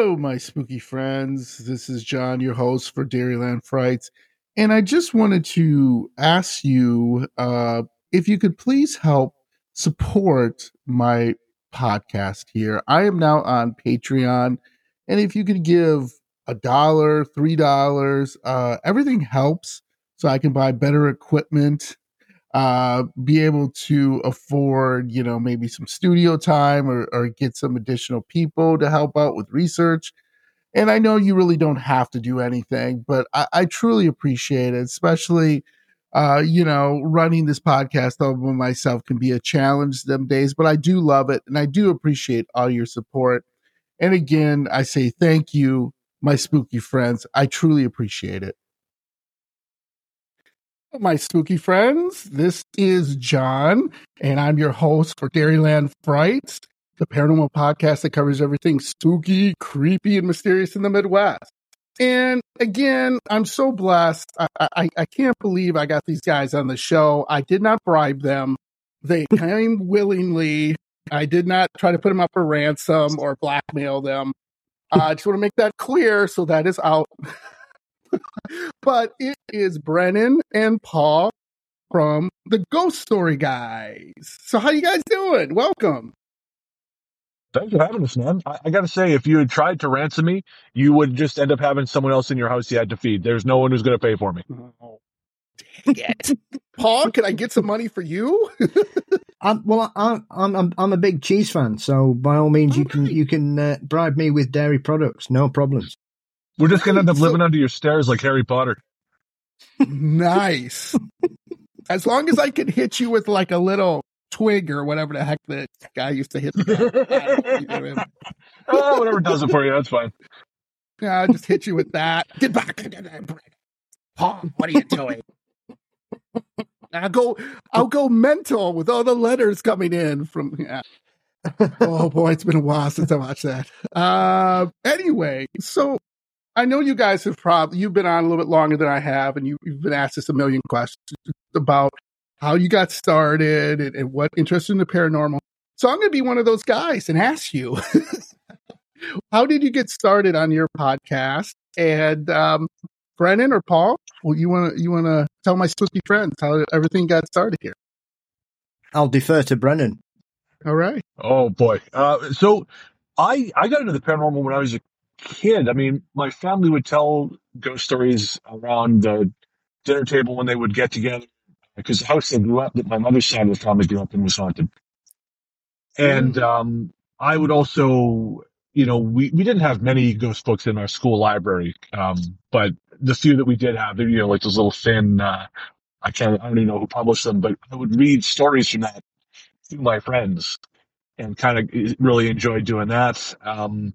Hello, my spooky friends. This is John, your host for Dairyland Frights. And I just wanted to ask you uh, if you could please help support my podcast here. I am now on Patreon. And if you could give a dollar, three dollars, uh, everything helps so I can buy better equipment uh, be able to afford, you know, maybe some studio time or, or get some additional people to help out with research. And I know you really don't have to do anything, but I, I truly appreciate it, especially, uh, you know, running this podcast over myself can be a challenge some days, but I do love it and I do appreciate all your support. And again, I say thank you, my spooky friends. I truly appreciate it my spooky friends. This is John, and I'm your host for Dairyland Frights, the paranormal podcast that covers everything spooky, creepy, and mysterious in the Midwest. And again, I'm so blessed. I, I, I can't believe I got these guys on the show. I did not bribe them. They came willingly. I did not try to put them up for ransom or blackmail them. Uh, I just want to make that clear so that is out. but it is Brennan and Paul from the Ghost Story Guys. So how you guys doing? Welcome. Thanks for having us, man. I, I got to say, if you had tried to ransom me, you would just end up having someone else in your house you had to feed. There's no one who's going to pay for me. Oh, dang it. Paul, can I get some money for you? I'm, well, I'm, I'm, I'm a big cheese fan, so by all means, you can, you can uh, bribe me with dairy products. No problems. We're just gonna end up living under your stairs like Harry Potter. Nice. as long as I can hit you with like a little twig or whatever the heck the guy used to hit. The oh, whatever does it for you, that's fine. Yeah, I'll just hit you with that. Get back. Paul, what are you doing? I'll go I'll go mental with all the letters coming in from yeah. oh boy, it's been a while since I watched that. Uh anyway, so I know you guys have probably you've been on a little bit longer than I have, and you, have been asked us a million questions about how you got started and, and what interested in the paranormal. So I'm going to be one of those guys and ask you, how did you get started on your podcast? And um, Brennan or Paul, well, you want to you want to tell my spooky friends how everything got started here? I'll defer to Brennan. All right. Oh boy. Uh, so I I got into the paranormal when I was a kid, I mean, my family would tell ghost stories around the dinner table when they would get together because the house they grew up that my mother's side of the family grew up in was haunted. And mm. um, I would also, you know, we, we didn't have many ghost books in our school library, um, but the few that we did have, you know, like those little thin, uh, I can't, I don't even know who published them, but I would read stories from that to my friends and kind of really enjoyed doing that. Um,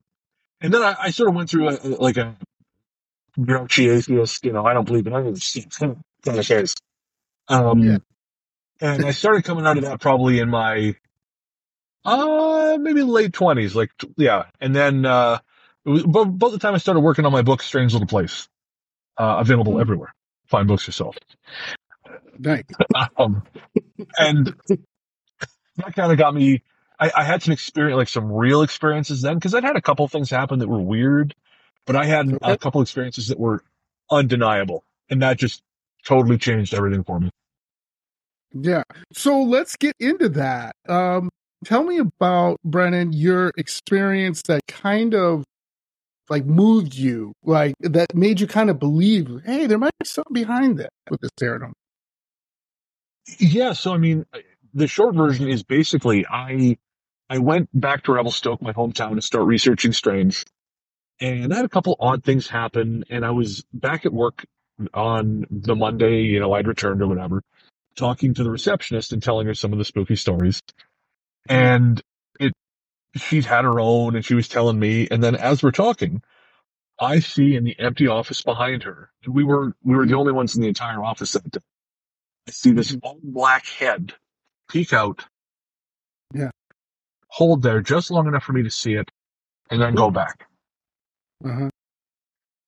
and then I, I sort of went through a, like a grouchy atheist, you know, I don't believe in any of this kind of case. Um, yeah. and I started coming out of that probably in my, uh, maybe late twenties, like, yeah. And then, uh, it was about the time I started working on my book, Strange Little Place, uh, available mm-hmm. everywhere. Find books yourself. Nice. um, and that kind of got me I, I had some experience, like some real experiences then, because I'd had a couple things happen that were weird, but I had a couple experiences that were undeniable, and that just totally changed everything for me. Yeah. So let's get into that. Um, tell me about Brennan your experience that kind of like moved you, like that made you kind of believe, hey, there might be something behind that with this paradigm. Yeah. So I mean, the short version is basically I I went back to Revelstoke, my hometown, to start researching Strange. And I had a couple odd things happen, and I was back at work on the Monday, you know, I'd returned or whatever, talking to the receptionist and telling her some of the spooky stories. And it, she'd had her own and she was telling me. And then as we're talking, I see in the empty office behind her, and we were, we were the only ones in the entire office that day. I see this mm-hmm. all black head peek out. Yeah hold there just long enough for me to see it, and then go back. Uh-huh.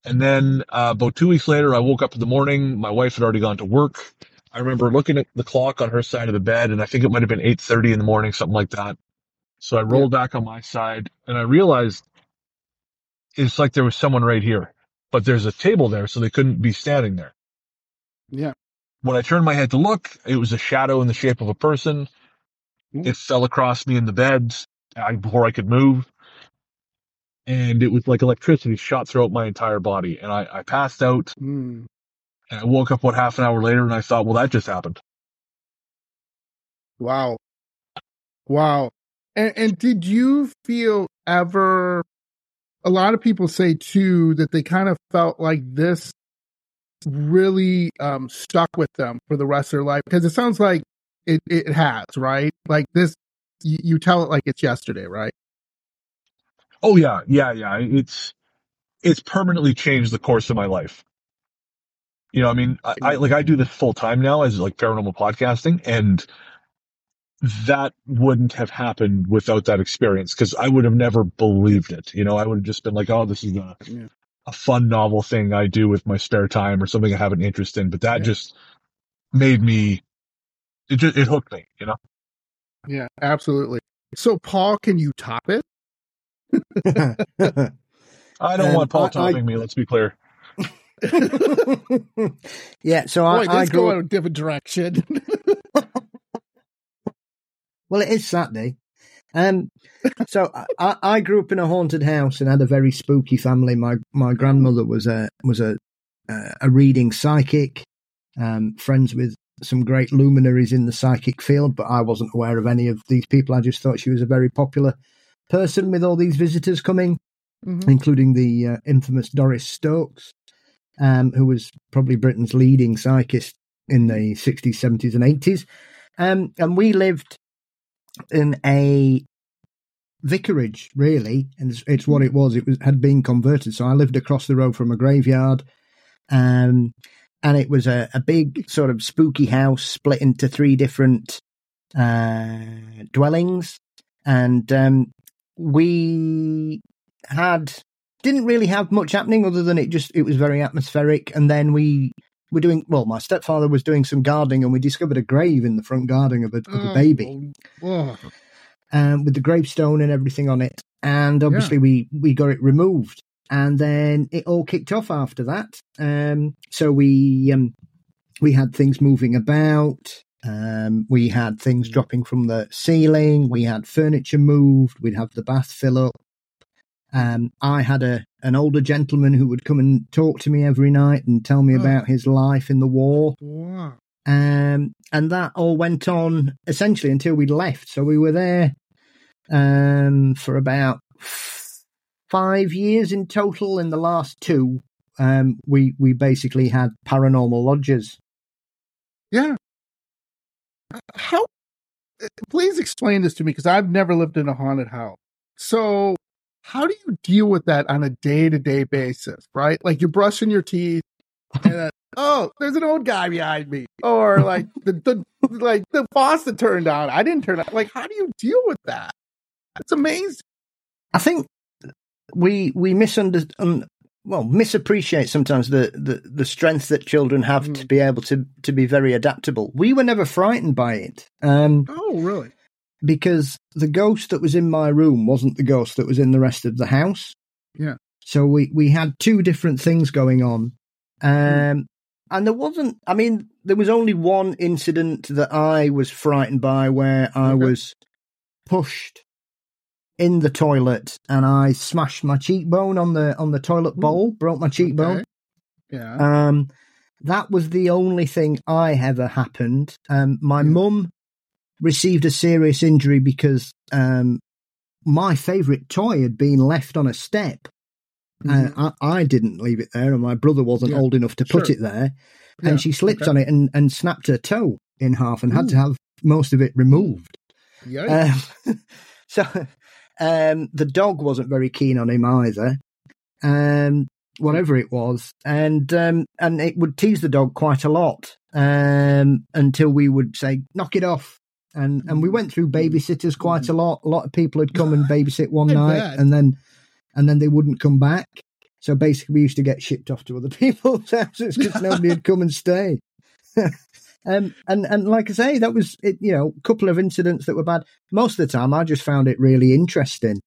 And then uh, about two weeks later, I woke up in the morning. My wife had already gone to work. I remember looking at the clock on her side of the bed, and I think it might have been eight thirty in the morning, something like that. So I rolled yeah. back on my side, and I realized it's like there was someone right here, but there's a table there, so they couldn't be standing there. Yeah. When I turned my head to look, it was a shadow in the shape of a person. It fell across me in the bed I, before I could move. And it was like electricity shot throughout my entire body. And I, I passed out Mm. and I woke up, what, half an hour later and I thought, well, that just happened. Wow. Wow. And, and did you feel ever, a lot of people say too, that they kind of felt like this really um, stuck with them for the rest of their life? Because it sounds like it, it has, right? Like this, you, you tell it like it's yesterday, right? Oh yeah, yeah, yeah. It's, it's permanently changed the course of my life. You know, I mean, I, I like I do this full time now as like paranormal podcasting, and that wouldn't have happened without that experience because I would have never believed it. You know, I would have just been like, "Oh, this is a Yeah. a fun novel thing I do with my spare time or something I have an interest in." But that Yeah. just made me. It just it hooked me. You know. Yeah, absolutely. So, Paul, can you top it? I don't Um, want Paul I- I- topping me. Let's be clear. yeah, so Boy, I, I let's go in a different direction. Well, it is Saturday. Um, so I, I grew up in a haunted house and had a very spooky family. My my grandmother was a was a uh, a reading psychic, um, friends with some great luminaries in the psychic field, but I wasn't aware of any of these people. I just thought she was a very popular person with all these visitors coming, Mhm. including the uh, infamous Doris Stokes, um, who was probably Britain's leading psychist in the 60s, 70s, and 80s. Um, and we lived in a vicarage, really, and it's, it's what it was. It was had been converted. So I lived across the road from a graveyard, um, and it was a, a big sort of spooky house split into three different uh, dwellings, and um, we had didn't really have much happening other than it just it was very atmospheric. And then we were doing well. My stepfather was doing some gardening, and we discovered a grave in the front garden of a, of a baby Oh, um, with the gravestone and everything on it. And obviously, we we got it removed, and then it all kicked off after that. Um, so we um, we had things moving about. Um, we had things dropping from the ceiling. We had furniture moved. We'd have the bath fill up. Um, I had a an older gentleman who would come and talk to me every night and tell me Oh. about his life in the war. wow. Um, and that all went on essentially until we left. So we were there um, for about five years in total. In the last two, um, we we basically had paranormal lodges. Yeah. How? Please explain this to me because I've never lived in a haunted house. So, how do you deal with that on a day to day basis? Right? Like you're brushing your teeth, and then, oh, there's an old guy behind me, or like the, the like the faucet turned on. I didn't turn on. Like, how do you deal with that? It's amazing. I think we we misunderstand. well, misappreciate sometimes the, the, the strength that children have Mm. to be able to, to be very adaptable. We were never frightened by it. Um, Oh, really? because the ghost that was in my room wasn't the ghost that was in the rest of the house. Yeah. So we, we had two different things going on. Um, and there wasn't, I mean, there was only one incident that I was frightened by where I Okay. was pushed in the toilet and I smashed my cheekbone on the, on the toilet bowl, broke my cheekbone. Okay. Yeah. Um, that was the only thing I ever happened. Um, my Yeah. mum received a serious injury because um, my favourite toy had been left on a step. Uh, I, I didn't leave it there, and my brother wasn't Yeah, old enough to put sure. it there. Yeah, And she slipped okay. on it and, and snapped her toe in half and had to have most of it removed. Um, so um, the dog wasn't very keen on him either. Um, whatever it was, and um, and it would tease the dog quite a lot um, until we would say, "Knock it off." And and we went through babysitters quite a lot. A lot of people had come and babysit one night, and then and then they wouldn't come back. So basically, we used to get shipped off to other people's houses because nobody had come and stay. um, and and like I say, that was it. You know, a couple of incidents that were bad. Most of the time, I just found it really interesting.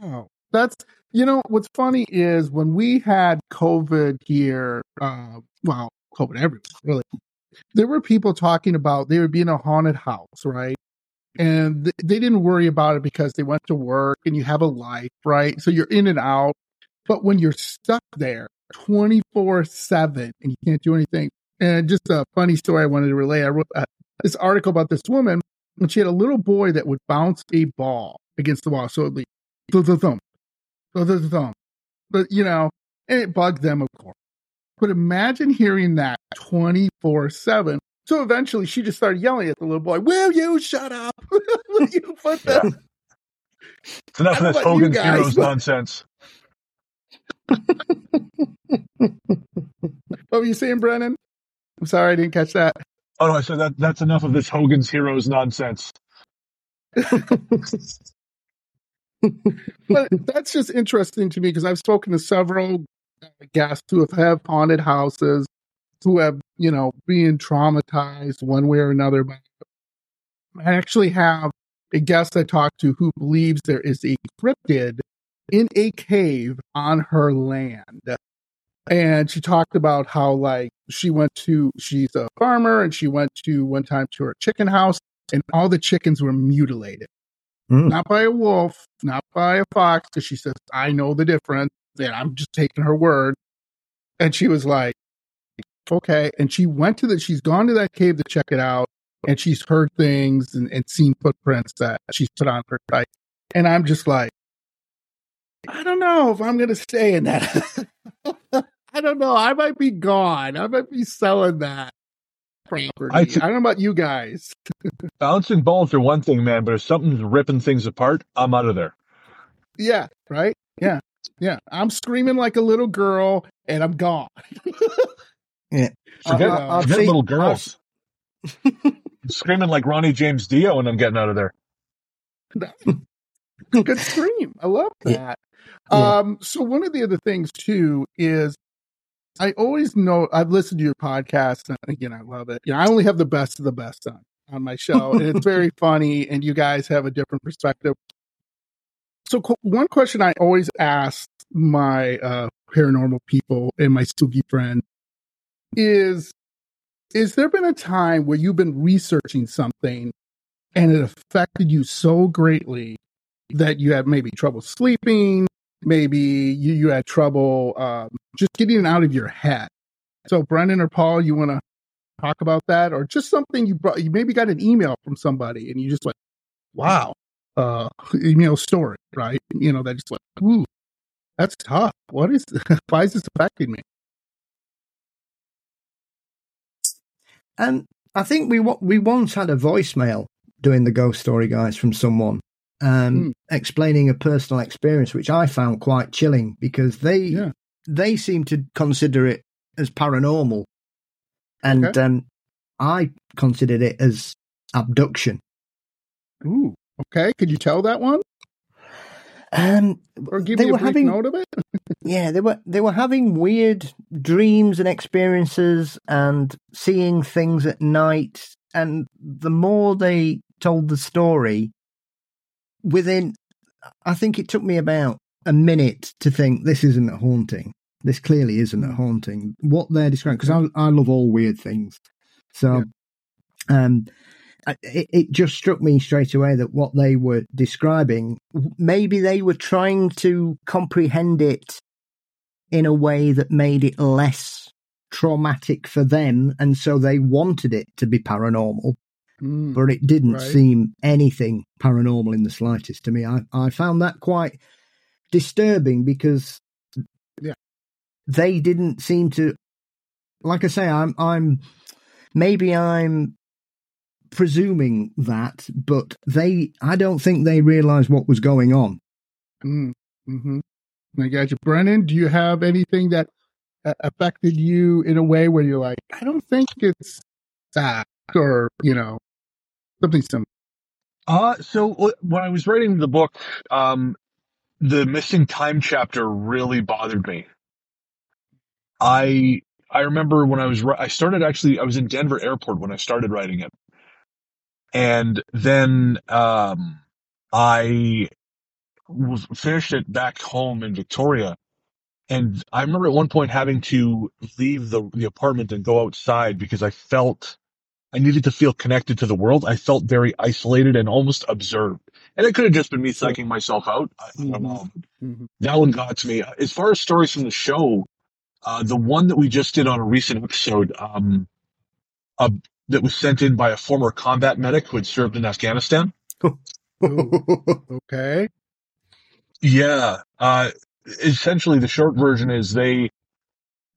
Wow. That's You know, what's funny is when we had COVID here, uh, well, COVID everywhere, really, there were people talking about they would be in a haunted house, right? And th- they didn't worry about it because they went to work and you have a life, right? So you're in and out. But when you're stuck there 24 7 and you can't do anything, and just a funny story I wanted to relay. I wrote uh, this article about this woman, and she had a little boy that would bounce a ball against the wall. So it'd be thump, thump, thump, thump, thump. But, you know, and it bugged them, of course. But imagine hearing that 24 7. So eventually she just started yelling at the little boy, Will you shut up? Will you put that? It's enough of this know about you Hogan's guys, Heroes but- nonsense. What were you saying, Brennan? I'm sorry, I didn't catch that. Oh no, I said that that's enough of this Hogan's Heroes nonsense. but that's just interesting to me because I've spoken to several guests who have had haunted houses, who have, you know, been traumatized one way or another. But I actually have a guest I talked to who believes there is a cryptid in a cave on her land. And she talked about how, like, she went to, she's a farmer and she went to one time to her chicken house and all the chickens were mutilated Mm. not by a wolf, not by a fox, because she says, I know the difference. And I'm just taking her word. And she was like, okay. And she went to the, she's gone to that cave to check it out. And she's heard things and, and seen footprints that she's put on her site. And I'm just like, I don't know if I'm going to stay in that. I don't know. I might be gone. I might be selling that property. I, I t- don't know about you guys. Bouncing balls are one thing, man, but if something's ripping things apart, I'm out of there. Yeah, right? Yeah. Yeah. I'm screaming like a little girl and I'm gone. Yeah. Uh, forget, I- I've forget seen- little girls. Screaming like Ronnie James Dio, and I'm getting out of there. Good scream. I love that. Yeah. Um, so one of the other things too is I always know I've listened to your podcast and again I love it. You know, I only have the best of the best on on my show and it's very funny and you guys have a different perspective. So one question I always ask my uh paranormal people and my spooky friend is is there been a time where you've been researching something and it affected you so greatly that you had maybe trouble sleeping, maybe you, you had trouble um, just getting it out of your head. So, Brennan or Paul, you want to talk about that, or just something you brought? You maybe got an email from somebody, and you just went, "Wow!" Uh, email story, right? You know, that just like, "Ooh, that's tough." What is? why is this affecting me? And I think we we once had a voicemail doing the ghost story guys from someone um, Mm. explaining a personal experience, which I found quite chilling because they Yeah. they seem to consider it as paranormal, and Okay. um, I considered it as abduction. Ooh, okay. Could you tell that one, Um, or give They me a were brief having- note of it? yeah, they were they were having weird dreams and experiences and seeing things at night. And the more they told the story, within, I think it took me about a minute to think this isn't a haunting. This clearly isn't a haunting. What they're describing, because I, I love all weird things. So, um, it, it just struck me straight away that what they were describing, maybe they were trying to comprehend it in a way that made it less traumatic for them. And so they wanted it to be paranormal, Mm, but it didn't Right. seem anything paranormal in the slightest to me. I, I found that quite disturbing because Yeah. they didn't seem to, like I say, I'm, I'm, maybe I'm presuming that, but they, I don't think they realized what was going on. Mm, hmm I got you, Brennan. Do you have anything that uh, affected you in a way where you're like, I don't think it's that, or you know, something similar? Uh, so when I was writing the book, um, the missing time chapter really bothered me. I I remember when I was I started actually I was in Denver Airport when I started writing it, and then um, I was finished it back home in Victoria. And I remember at one point having to leave the, the apartment and go outside because I felt I needed to feel connected to the world. I felt very isolated and almost observed. And it could have just been me psyching myself out. I, don't know. Mhm. That one got to me. As far as stories from the show, uh, the one that we just did on a recent episode, um, uh, that was sent in by a former combat medic who had served in Afghanistan. Okay. Yeah. Uh, essentially, the short version is they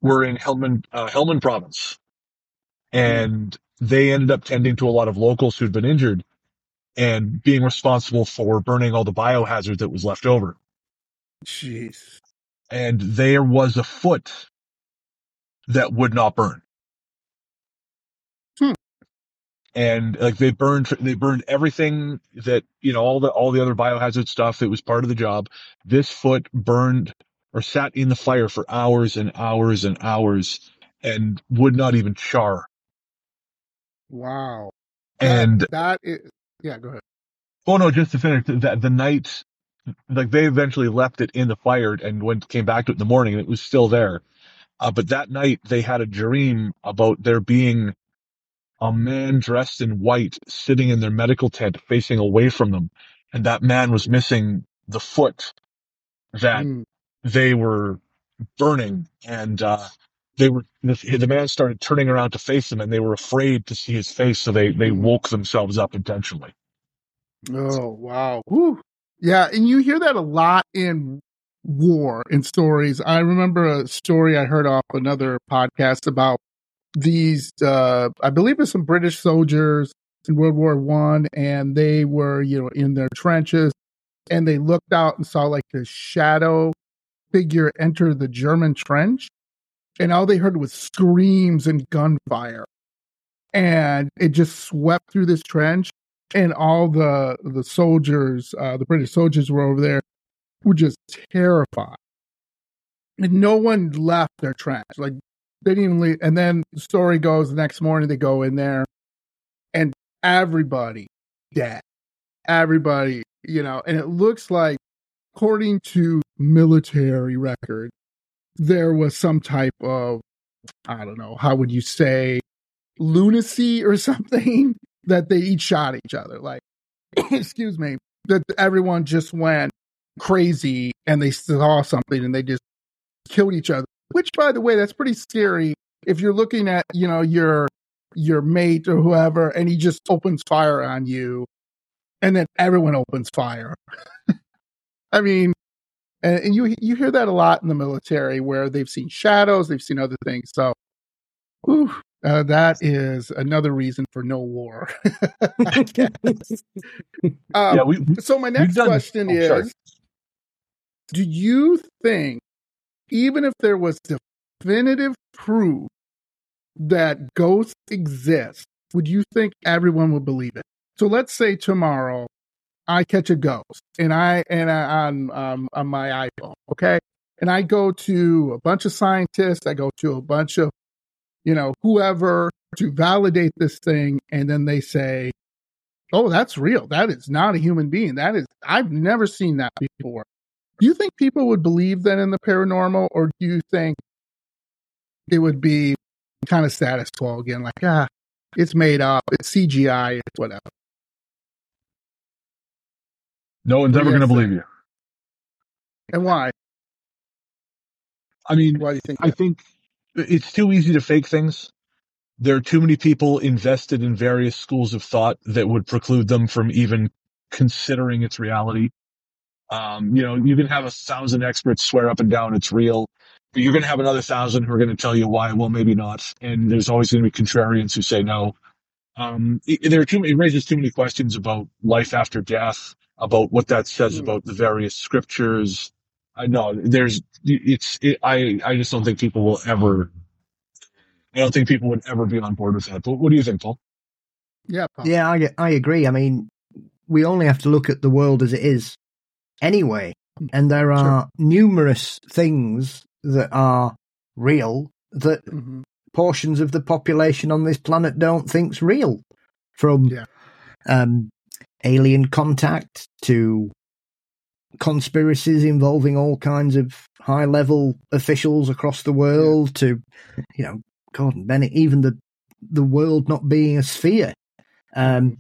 were in Helmand, uh, Helmand province, and they ended up tending to a lot of locals who'd been injured and being responsible for burning all the biohazard that was left over. Jeez. And there was a foot that would not burn. Hmm. And like they burned, they burned everything that, you know, all the, all the other biohazard stuff that was part of the job. This foot burned or sat in the fire for hours and hours and hours and would not even char. Wow. And that, that is, yeah, go ahead. Oh no, just to finish that the night, like they eventually left it in the fire and when came back to it in the morning and it was still there. Uh, but that night they had a dream about there being a man dressed in white sitting in their medical tent facing away from them. And that man was missing the foot that Mm. they were burning and, uh, they were, the, the man started turning around to face them and they were afraid to see his face. So they, they woke themselves up intentionally. Oh, wow. Whew. Yeah, and you hear that a lot in war in stories. I remember a story I heard off another podcast about these uh I believe it's some British soldiers in World War One and they were, you know, in their trenches and they looked out and saw like this shadow figure enter the German trench and all they heard was screams and gunfire. And it just swept through this trench and all the the soldiers, uh, the British soldiers were over there, were just terrified, and no one left their trench. Like they didn't even leave. And then the story goes: the next morning they go in there, and everybody dead, everybody, you know. And it looks like, according to military record, there was some type of, I don't know, how would you say, lunacy or something that they each shot each other. Like, excuse me, that everyone just went crazy and they saw something and they just killed each other. Which, by the way, that's pretty scary if you're looking at you know your your mate or whoever, and he just opens fire on you, and then everyone opens fire. I mean, and, and you you hear that a lot in the military where they've seen shadows, they've seen other things. So, whew, uh, that is another reason for no war. Um, yeah, we, so my next done- question oh, is: sorry. Do you think, even if there was definitive proof that ghosts exist, would you think everyone would believe it? So let's say tomorrow I catch a ghost and I and I, on um, on my iPhone, okay, and I go to a bunch of scientists, I go to a bunch of you know whoever to validate this thing, and then they say, "Oh, that's real. That is not a human being. That is I've never seen that before." Do you think people would believe that in the paranormal, or do you think it would be kind of status quo again, like ah, it's made up, it's CGI, it's whatever? No one's ever going to believe you. And why? I mean, Why do you think? I that? think it's too easy to fake things. There are too many people invested in various schools of thought that would preclude them from even considering its reality. Um, you know, you can have a thousand experts swear up and down it's real, but you're going to have another thousand who are going to tell you why. Well, maybe not. And there's always going to be contrarians who say no. Um, it, there are too many, it raises too many questions about life after death, about what that says Hmm. about the various scriptures. I know there's, it's, it, I, I just don't think people will ever, I don't think people would ever be on board with that. But what do you think, Paul? yeah, Paul. Yeah, I, I agree. I mean, we only have to look at the world as it is anyway. And there are numerous things that are real that Mhm. portions of the population on this planet don't think's real. From Yeah. um, alien contact to conspiracies involving all kinds of high level officials across the world to, you know, Gordon Bennett, even the the world not being a sphere. Um,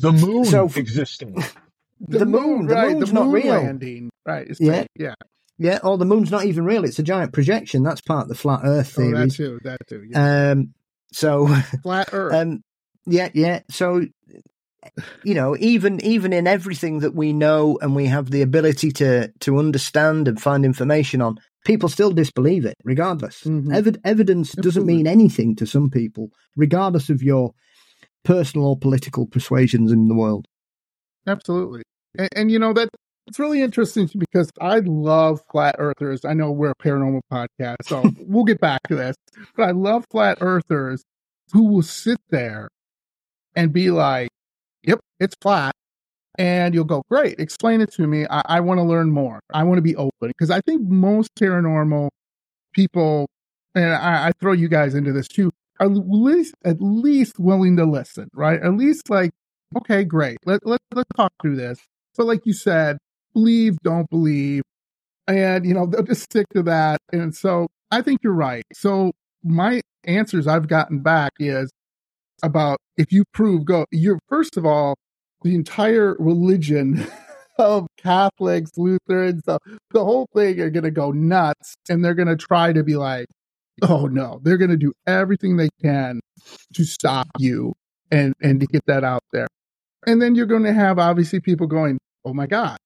The moon So- existing. the, moon, the right, moon's the not real. landing, right? It's Yeah. fake, yeah. Yeah, or the moon's not even real. It's a giant projection. That's part of the flat Earth Oh, that too, that too. Yeah. um, so, Flat Earth. um, yeah, yeah. So, you know, even even in everything that we know and we have the ability to to understand and find information on, people still disbelieve it, regardless. Mhm. Evid- evidence doesn't mean anything to some people, regardless of your personal or political persuasions in the world. Absolutely. And, and you know that it's really interesting because I love flat earthers. I know we're a paranormal podcast, so we'll get back to this. But I love flat earthers who will sit there and be like, "Yep, it's flat," and you'll go, "Great, explain it to me. I, I want to learn more. I want to be open." Because I think most paranormal people, and I, I throw you guys into this too, are at least at least willing to listen, right? At least like okay, great. Let, let, let's talk through this. But like you said, believe, don't believe. And, you know, they'll just stick to that. And so I think you're right. So my answers I've gotten back is about if you prove, go, you're, first of all, the entire religion of Catholics, Lutherans, the, the whole thing are going to go nuts and they're going to try to be like, oh no, they're going to do everything they can to stop you and, and to get that out there. And then you're going to have obviously people going, "Oh my god.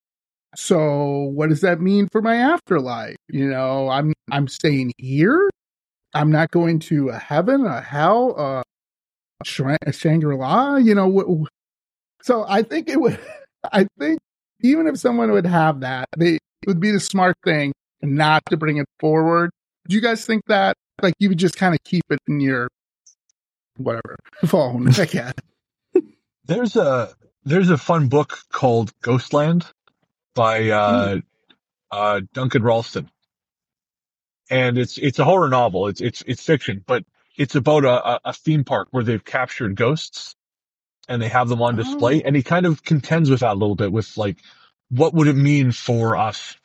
So what does that mean for my afterlife? You know, I'm I'm staying here. I'm not going to a heaven, a hell, a, Shra- a Shangri-La, you know, so I think it would I think even if someone would have that, they it would be the smart thing not to bring it forward. Do you guys think that like you would just kind of keep it in your whatever phone, I guess. There's a there's a fun book called Ghostland by uh, uh, Duncan Ralston, and it's it's a horror novel. It's it's it's fiction, but it's about a, a- theme park where they've captured ghosts and they have them on display. And he kind of contends with that a little bit with like, what would it mean for us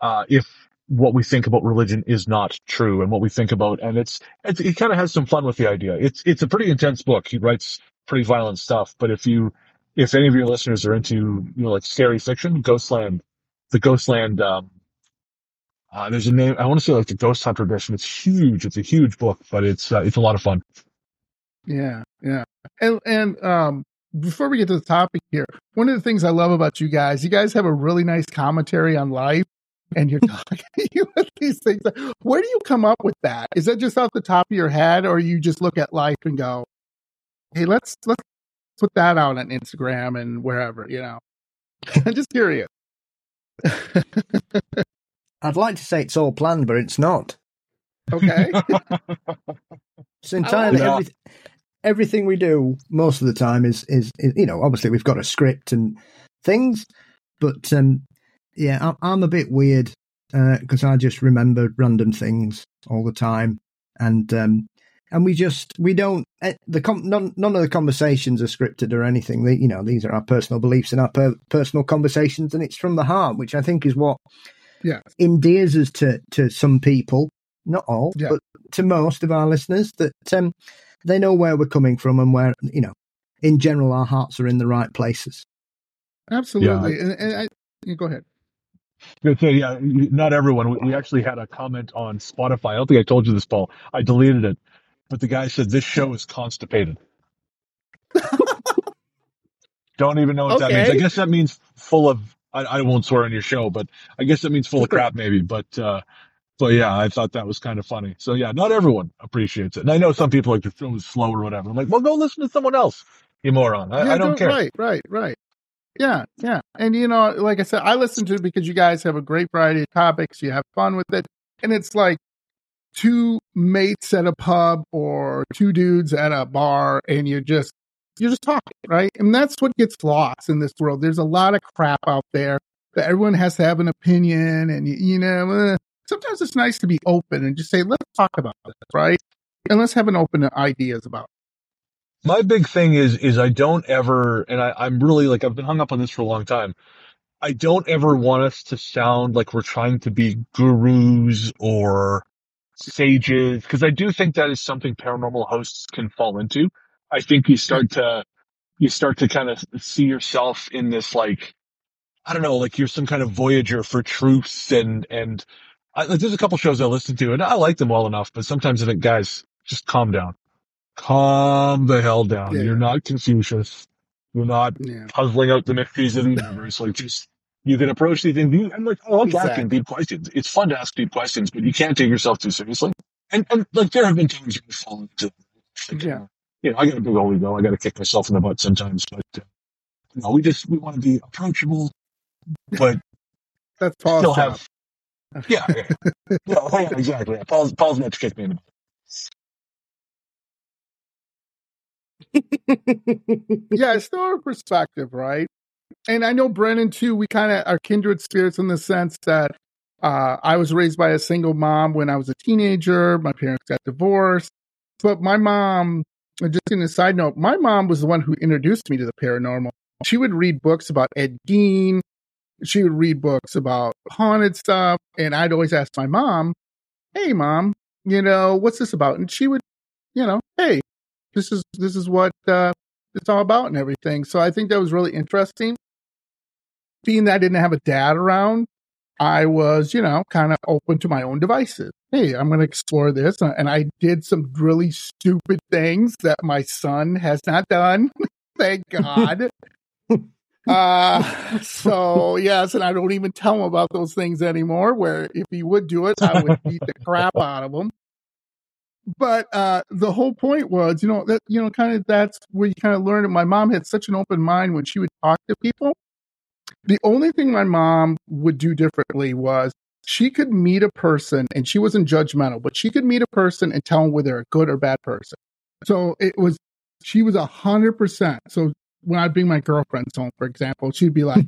uh, if what we think about religion is not true and what we think about and it's, it's he kind of has some fun with the idea. It's it's a pretty intense book. He writes pretty violent stuff, but if you if any of your listeners are into you know like scary fiction, Ghostland, the Ghostland um, uh, there's a name. I want to say like the Ghost Hunter edition. It's huge. It's a huge book, but it's uh, it's a lot of fun. Yeah, yeah. And and um before we get to the topic here, one of the things I love about you guys, you guys have a really nice commentary on life and you're talking with these things. Where do you come up with that? Is that just off the top of your head or you just look at life and go, Hey, let's let's put that out on Instagram and wherever, you know? I'm just curious. I'd like to say it's all planned, but it's not. okay. It's entirely Yeah. everything. Everything we do most of the time is, is is you know obviously we've got a script and things, but um, yeah, I'm, I'm a bit weird because I just remember random things all the time, and um, and we just we don't eh, the com- none none of the conversations are scripted or anything. They, you know, these are our personal beliefs and our per- personal conversations, and it's from the heart, which I think is what Yeah. endears us to to some people, not all, Yeah. but to most of our listeners that um, they know where we're coming from and where you know, in general, our hearts are in the right places. Absolutely. And, and I you go ahead. Good thing, yeah. Not everyone. We, we actually had a comment on Spotify. I don't think I told you this, Paul. I deleted it, but the guy said this show is constipated. don't even know what that means. I guess that means full of. I, I won't swear on your show, but I guess that means full of crap, maybe. But uh, but yeah, I thought that was kind of funny. So yeah, not everyone appreciates it, and I know some people like the show is slow or whatever. I'm like, well, go listen to someone else, you moron. I, Yeah, I don't go- care. Right, right, right. Yeah, yeah. And you know, like I said, I listen to it because you guys have a great variety of topics. You have fun with it. And it's like two mates at a pub or two dudes at a bar and you're just you're just talking, right? And that's what gets lost in this world. There's a lot of crap out there that everyone has to have an opinion and you, know, uh, sometimes it's nice to be open and just say, let's talk about this, right? And let's have an open ideas about my big thing is is I don't ever, and I, I'm really like I've been hung up on this for a long time. I don't ever want us to sound like we're trying to be gurus or sages, because I do think that is something paranormal hosts can fall into. I think you start to, you start to kind of see yourself in this like, I don't know, like you're some kind of voyager for truth and, and I, like, there's a couple shows I listen to and I like them well enough, but sometimes I think, guys, just calm down. Calm the hell down. Yeah. You're not Confucius. You're not Yeah. puzzling out the mysteries of the universe. Like just you can approach these things. You, I'm like, oh, I'm Exactly. asking deep questions. It's fun to ask deep questions, but you can't take yourself too seriously. And, and like there have been times when I fall into, like, Yeah. You know, I got a big old ego. I got to kick myself in the butt sometimes, but uh, you know, we just we want to be approachable, but That's Paul's still job. have. Yeah, yeah, yeah, yeah, exactly. Paul's Paul's meant to kick me in the butt. yeah, it's still our perspective, right? And I know Brennan too. We kind of are kindred spirits in the sense that uh, I was raised by a single mom when I was a teenager. My parents got divorced, but my mom, uh, just in a side note, my mom was the one who introduced me to the paranormal. She would read books about Ed Gein. She would read books about haunted stuff, and I'd always ask my mom, "Hey, mom, you know what's this about?" And she would, you know, "Hey, this is this is what uh, it's all about and everything. So I think that was really interesting. Being that I didn't have a dad around, I was, you know, kind of open to my own devices. Hey, I'm going to explore this. And I did some really stupid things that my son has not done. Thank God. uh, so yes, and I don't even tell him about those things anymore, where if he would do it, I would beat the crap out of him but uh the whole point was you know that you know kind of that's where you kind of learned. it my mom had such an open mind when she would talk to people the only thing my mom would do differently was she could meet a person and she wasn't judgmental but she could meet a person and tell them whether they're a good or bad person so it was she was a hundred percent so when i'd bring my girlfriends home for example she'd be like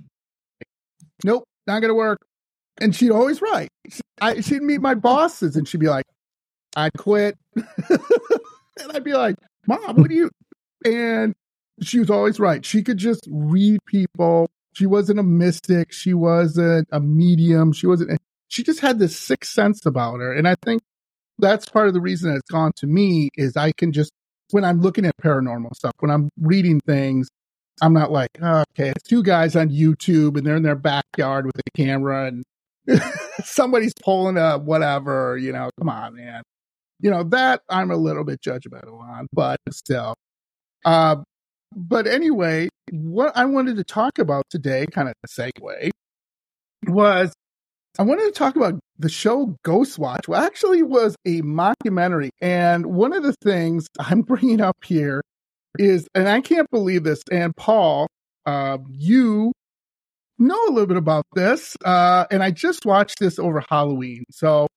nope not gonna work and she'd always right I, she'd meet my bosses and she'd be like I'd quit. and I'd be like, Mom, what do you? And she was always right. She could just read people. She wasn't a mystic. She wasn't a medium. She wasn't, she just had this sixth sense about her. And I think that's part of the reason that it's gone to me is I can just, when I'm looking at paranormal stuff, when I'm reading things, I'm not like, oh, okay, it's two guys on YouTube and they're in their backyard with a camera and somebody's pulling a whatever, you know, come on, man. You know, that I'm a little bit judgmental on, but still. Uh, but anyway, what I wanted to talk about today, kind of a segue, was I wanted to talk about the show Ghostwatch. Well, actually was a mockumentary. And one of the things I'm bringing up here is, and I can't believe this, and Paul, uh, you know a little bit about this, uh, and I just watched this over Halloween. So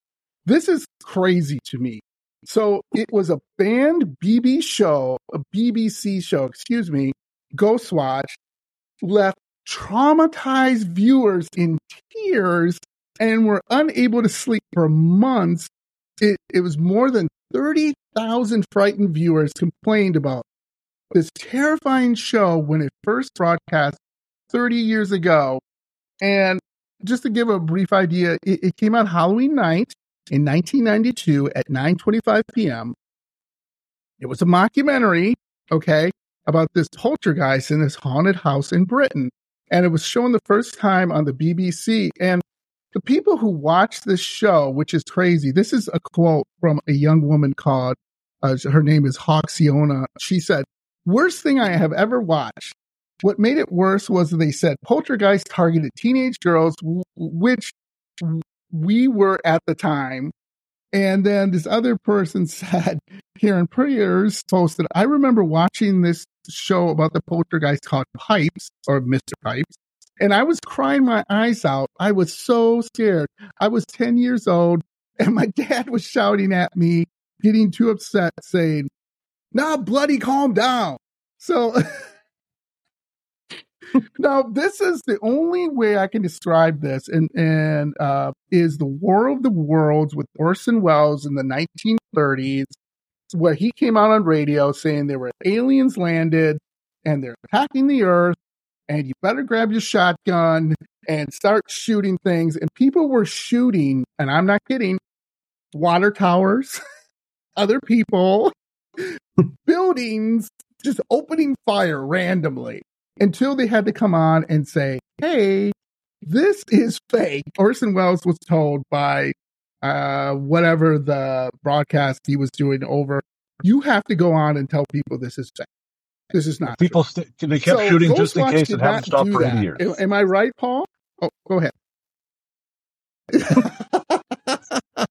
this is crazy to me. So it was a banned BB show, a BBC show, excuse me, Ghostwatch, left traumatized viewers in tears and were unable to sleep for months. It, it was more than 30,000 frightened viewers complained about this terrifying show when it first broadcast 30 years ago. And just to give a brief idea, it, it came out Halloween night in 1992 at 9:25 p.m. It was a mockumentary, okay, about this poltergeist in this haunted house in Britain, and it was shown the first time on the BBC. And the people who watched this show, which is crazy, this is a quote from a young woman called, uh, her name is Hawksiona. She said, "Worst thing I have ever watched." What made it worse was they said poltergeist targeted teenage girls, w- which we were at the time. And then this other person said, Karen Prayers posted, I remember watching this show about the poltergeist called Pipes or Mr. Pipes. And I was crying my eyes out. I was so scared. I was 10 years old and my dad was shouting at me, getting too upset, saying, Now, bloody calm down. So now this is the only way I can describe this, and and uh, is the War of the Worlds with Orson Welles in the 1930s, where he came out on radio saying there were aliens landed and they're attacking the Earth, and you better grab your shotgun and start shooting things. And people were shooting, and I'm not kidding, water towers, other people, buildings, just opening fire randomly until they had to come on and say, hey, this is fake. Orson Welles was told by uh, whatever the broadcast he was doing over, you have to go on and tell people this is fake. This is not. People st- they kept So shooting just in Ghostwatch case it hadn't stopped do for 80 years. Am- Am I right, Paul? Oh, go ahead.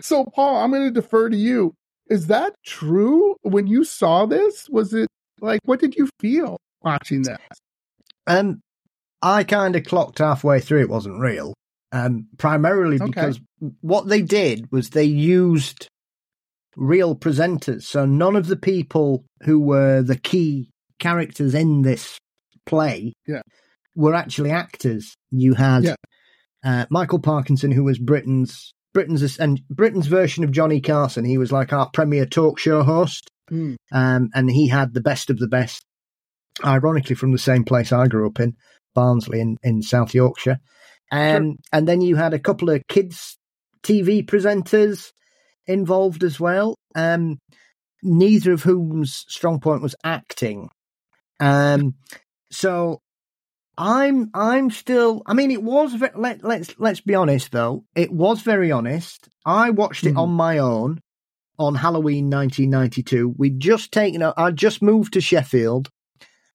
so, Paul, I'm going to defer to you. Is that true? When you saw this, was it like what did you feel watching that? Um, I kind of clocked halfway through it wasn't real. Um, primarily Okay. because what they did was they used real presenters. So none of the people who were the key characters in this play Yeah. were actually actors. You had Yeah. uh, Michael Parkinson, who was Britain's Britain's and Britain's version of Johnny Carson. He was like our premier talk show host Hmm. um, and he had the best of the best. Ironically, from the same place I grew up in, Barnsley in, in South Yorkshire. Um, And then you had a couple of kids' TV presenters involved as well, um, neither of whom's strong point was acting. Um, so I'm I'm still. I mean, it was. Ve- let let's let's be honest though. It was very honest. I watched it Mhm. on my own on Halloween 1992. We'd just taken. A, I'd just moved to Sheffield,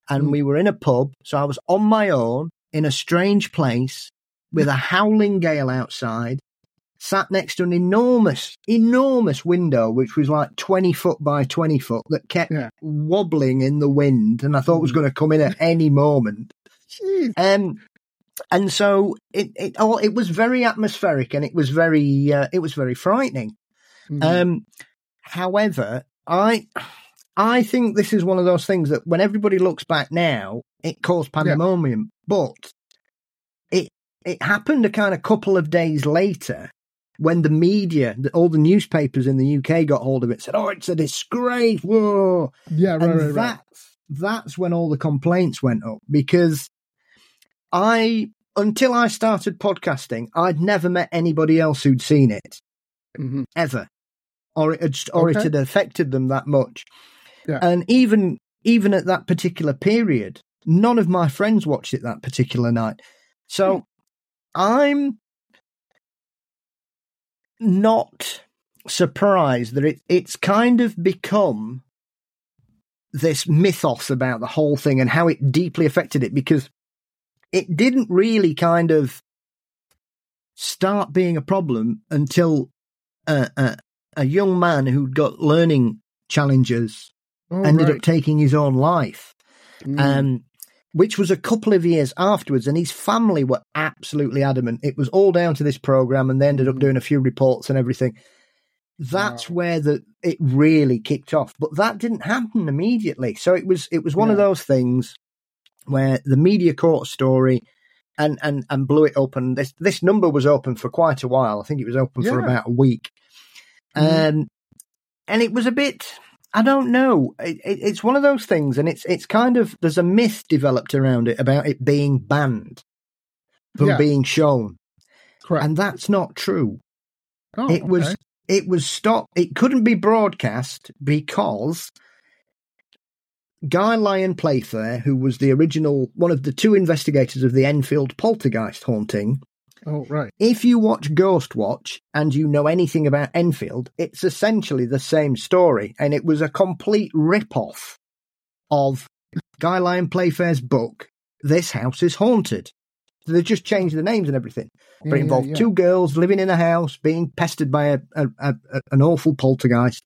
and Mm. we were in a pub. So I was on my own in a strange place with a howling gale outside. Sat next to an enormous, enormous window, which was like 20 foot by 20 foot, that kept Yeah. wobbling in the wind, and I thought it was Mhm. going to come in at any moment. Um, and so it it oh, it was very atmospheric and it was very uh, it was very frightening. Mhm. Um, however, I I think this is one of those things that when everybody looks back now, it caused pandemonium, but it it happened a kind of couple of days later when the media, the, all the newspapers in the UK got hold of it, said, "Oh, it's a disgrace!" Whoa, yeah, right, and right, right. that's that's when all the complaints went up because I until I started podcasting, I'd never met anybody else who'd seen it Mhm. ever, or it had, or it had affected them that much. Yeah. And even even at that particular period, none of my friends watched it that particular night. So Hmm. I'm not surprised that it it's kind of become this mythos about the whole thing and how it deeply affected it because it didn't really kind of start being a problem until a, a, a young man who'd got learning challenges Oh, ended right. up taking his own life Mm. um, which was a couple of years afterwards. And his family were absolutely adamant. It was all down to this program, and they ended up Mhm. doing a few reports and everything. That's Wow. where the it really kicked off. But that didn't happen immediately. So it was it was one of those things where the media caught a story and and and blew it open. This this number was open for quite a while. I think it was open for about a week. Mhm. Um, and it was a bit. I don't know. It, it, it's one of those things, and it's it's kind of there's a myth developed around it about it being banned from Yeah. being shown, Correct. and that's not true. oh, it was it was stopped. It couldn't be broadcast because Guy Lyon Playfair, who was the original one of the two investigators of the Enfield poltergeist haunting, Oh, right. if you watch Ghost Watch and you know anything about Enfield, it's essentially the same story, and it was a complete rip-off of Guy Lyon Playfair's book. This house is haunted. So they just changed the names and everything, but Yeah, it yeah, involved yeah. two girls living in a house being pestered by a, a, a, an awful poltergeist,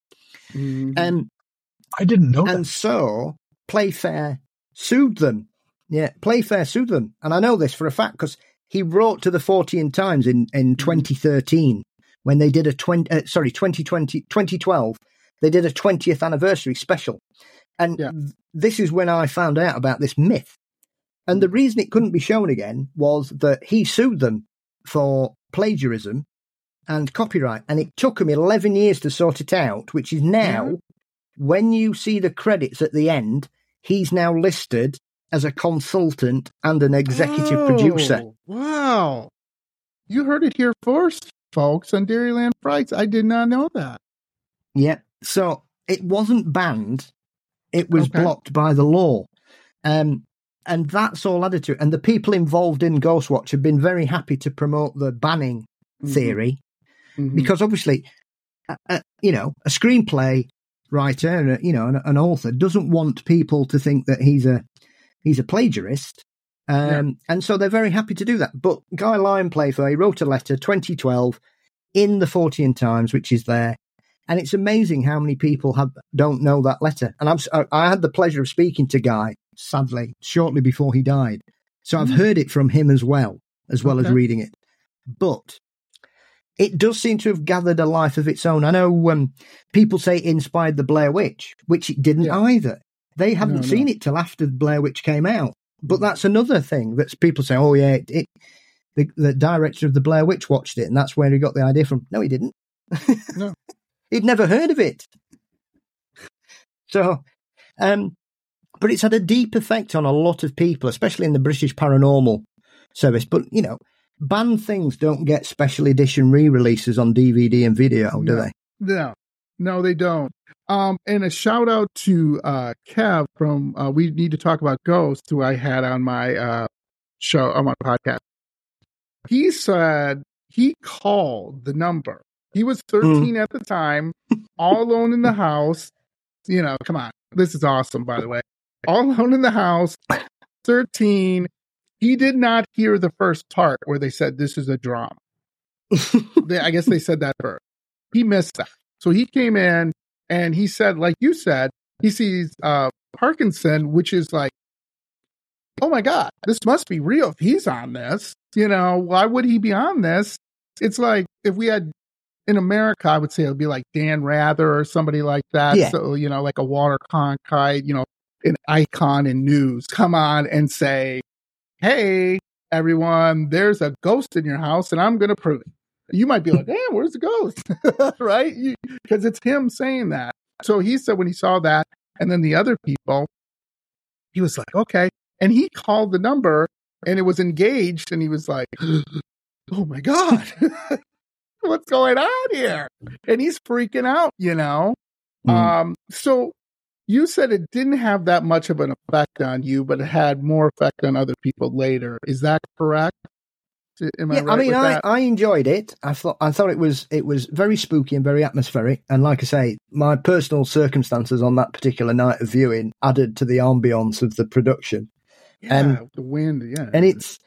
mm-hmm. and I didn't know and that. so Playfair sued them. Yeah, Playfair sued them. And I know this for a fact because he wrote to the Fortean Times in, Mm-hmm. in 2013 when they did a 20, uh, sorry, 2020, 2012. They did a 20th anniversary special. And Yeah. this is when I found out about this myth. And the reason it couldn't be shown again was that he sued them for plagiarism and copyright. And it took him 11 years to sort it out, which is now, Yeah. when you see the credits at the end, he's now listed as a consultant and an executive producer. Oh, Wow. You heard it here first, folks, on Dairyland Frights. I did not know that. Yeah. So it wasn't banned, it was Okay. blocked by the law. Um, and that's all added to it. And the people involved in Ghostwatch have been very happy to promote the banning Mhm. theory Mhm. because obviously, uh, uh, you know, a screenplay writer, you know, an, an author doesn't want people to think that he's a he's a plagiarist. Um, And so they're very happy to do that. But Guy Lyon Playfair he wrote a letter 2012 in the Fortean Times, which is there. And it's amazing how many people have don't know that letter. And I'm, I had the pleasure of speaking to Guy, sadly, shortly before he died. So I've Mm. heard it from him as well, as well as reading it. But it does seem to have gathered a life of its own. I know um, people say it inspired the Blair Witch, which it didn't Yeah. either. They hadn't No, no. seen it till after Blair Witch came out. But that's another thing that people say, oh, yeah, it, it, the, the director of the Blair Witch watched it, and that's where he got the idea from. No, he didn't. No. He'd never heard of it. So, um, but it's had a deep effect on a lot of people, especially in the British Paranormal Service. But, you know, banned things don't get special edition re releases on DVD and video, do No. they? No, no, they don't. Um, and a shout out to uh, Kev from uh, We Need to Talk About Ghosts, who I had on my uh, show on my podcast. He said he called the number. He was 13 at the time, all alone in the house. You know, come on, this is awesome. By the way, all alone in the house, 13. He did not hear the first part where they said this is a drama. They, I guess they said that first. He missed that. So he came in and he said, like you said, he sees uh, Parkinson, which is like, oh my God, this must be real if he's on this. You know, why would he be on this? It's like if we had in America, I would say it would be like Dan Rather or somebody like that. Yeah. So, you know, like a Walter Cronkite, you know, an icon in news come on and say, hey, everyone, there's a ghost in your house and I'm going to prove it. You might be like, damn, where's the ghost? right? Because it's him saying that. So he said when he saw that, and then the other people, he was like, okay. And he called the number and it was engaged and he was like, oh my God, what's going on here? And he's freaking out, you know? Mm. Um, so you said it didn't have that much of an effect on you, but it had more effect on other people later. Is that correct? Am I yeah, right I mean, I? I enjoyed it. I thought I thought it was it was very spooky and very atmospheric. And like I say, my personal circumstances on that particular night of viewing added to the ambience of the production. yeah, um, the wind, yeah. And it's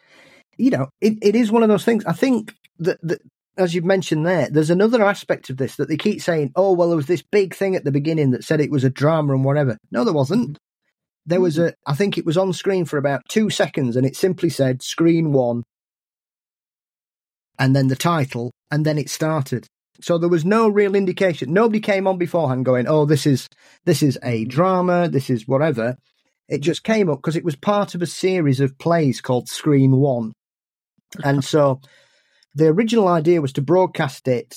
you know it, it is one of those things. I think that, that as you've mentioned there, there's another aspect of this that they keep saying, oh well, there was this big thing at the beginning that said it was a drama and whatever. No, there wasn't. There was a. I think it was on screen for about two seconds, and it simply said "screen one," and then the title, and then it started. So there was no real indication. Nobody came on beforehand going, "Oh, this is this is a drama. This is whatever." It just came up because it was part of a series of plays called Screen One, and so the original idea was to broadcast it,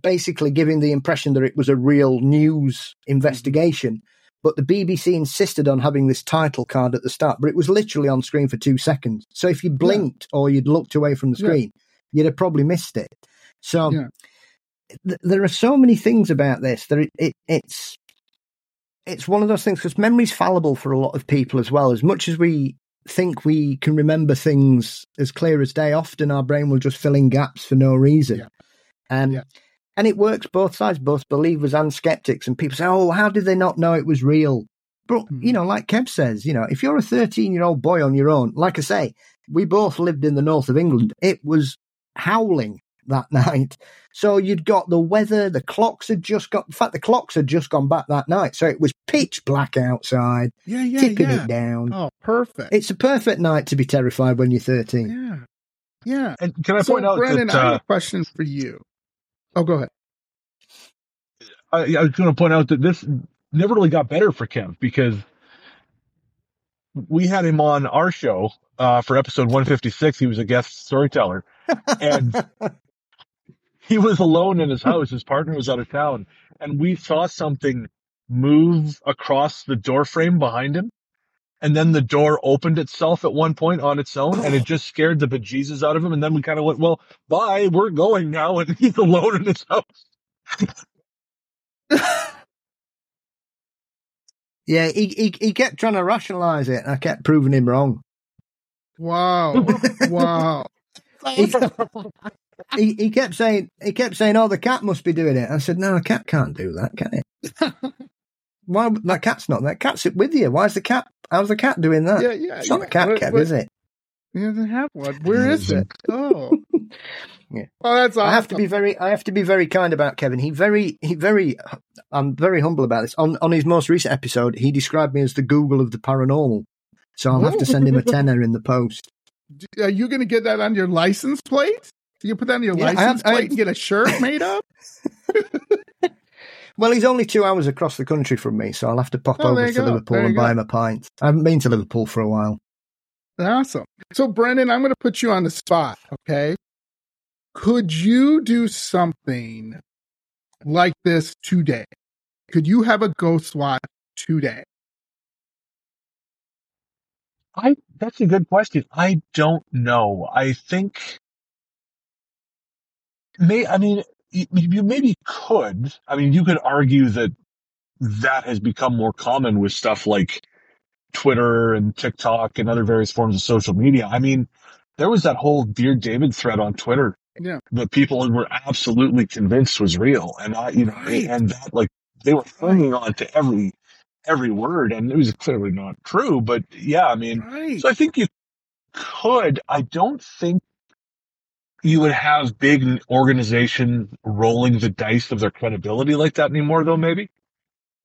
basically giving the impression that it was a real news investigation. But the BBC insisted on having this title card at the start, but it was literally on screen for two seconds. So if you blinked or you'd looked away from the Yeah. You'd have probably missed it. So Yeah. th- there are so many things about this that it, it, it's it's one of those things because memory's fallible for a lot of people as well. As much as we think we can remember things as clear as day, often our brain will just fill in gaps for no reason. Yeah. Um, Yeah. And it works both sides, both believers and skeptics. And people say, "Oh, how did they not know it was real?" But you know, like Kev says, you know, if you're a 13 year old boy on your own, like I say, we both lived in the north of England. It was howling that night. So you'd got the weather, the clocks had just got, in fact, the clocks had just gone back that night. So it was pitch black outside, yeah, yeah, tipping yeah. it down. Oh, perfect. It's a perfect night to be terrified when you're 13. yeah, yeah. And can I so, point out Brennan, that I have uh, a question for you. Oh, go ahead. I, I was going to point out that this never really got better for Kev because we had him on our show uh, for episode 156. He was a guest storyteller, and he was alone in his house. His partner was out of town, and we saw something move across the door frame behind him. and then the door opened itself at one point on its own, and it just scared the bejesus out of him. And then we kind of went, "Well, bye, we're going now," and he's alone in his house. Yeah, he, he he kept trying to rationalise it, and I kept proving him wrong. Wow. wow. He, he, he kept saying he kept saying, "Oh, the cat must be doing it." I said, "No, a cat can't do that, can it? Why that cat's not that cat's it with you? Why is the cat? How's the cat doing that? Yeah, yeah. it's not yeah. the cat, Kev, is it? He doesn't have one. Where is it? Oh. Yeah. Oh, that's awesome. I have to be very, I have to be very kind about Kevin. He very, he very, I'm very humble about this. On on his most recent episode, he described me as the Google of the paranormal. So I'll have to send him a oh. tenner in the post. Are you going to get that on your license plate? You put that on your Yeah, license have- I- plate and get a shirt made up? Well, he's only two hours across the country from me, so I'll have to pop Oh, over to go. Liverpool There and buy him a pint. I haven't been to Liverpool for a while. Awesome. So, Brennan, I'm going to put you on the spot. Okay. Could you do something like this today? Could you have a ghost watch today? I that's a good question. I don't know. I think may I mean you, you maybe could. I mean, you could argue that that has become more common with stuff like Twitter and TikTok and other various forms of social media. I mean, there was that whole Dear David thread on Twitter Yeah. that people were absolutely convinced was real, and I, you know, Right. and that like they were hanging on to every every word, and it was clearly not true. But yeah, I mean, Right. so I think you could. I don't think you would have big organization rolling the dice of their credibility like that anymore, though. Maybe.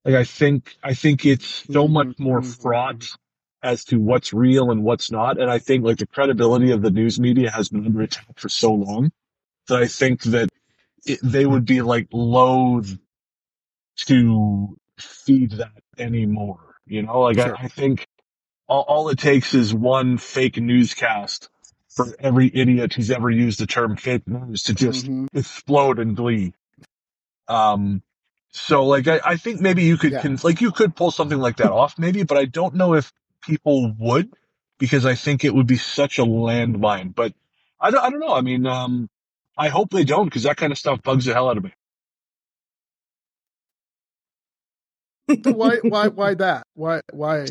Like I think I think it's so much more Mhm. fraught as to what's real and what's not, and I think like the credibility of the news media has been under attack for so long that I think that it, they would be like loath to feed that anymore. You know, like Sure. I, I think all, all it takes is one fake newscast for every idiot who's ever used the term fake news to just Mhm. explode in glee. Um, so like I, I think maybe you could Yeah. con- like you could pull something like that off maybe, but I don't know if people would because I think it would be such a landmine. But I don't, I don't know. I mean, um, I hope they don't because that kind of stuff bugs the hell out of me. Why, why, why that? Why, why?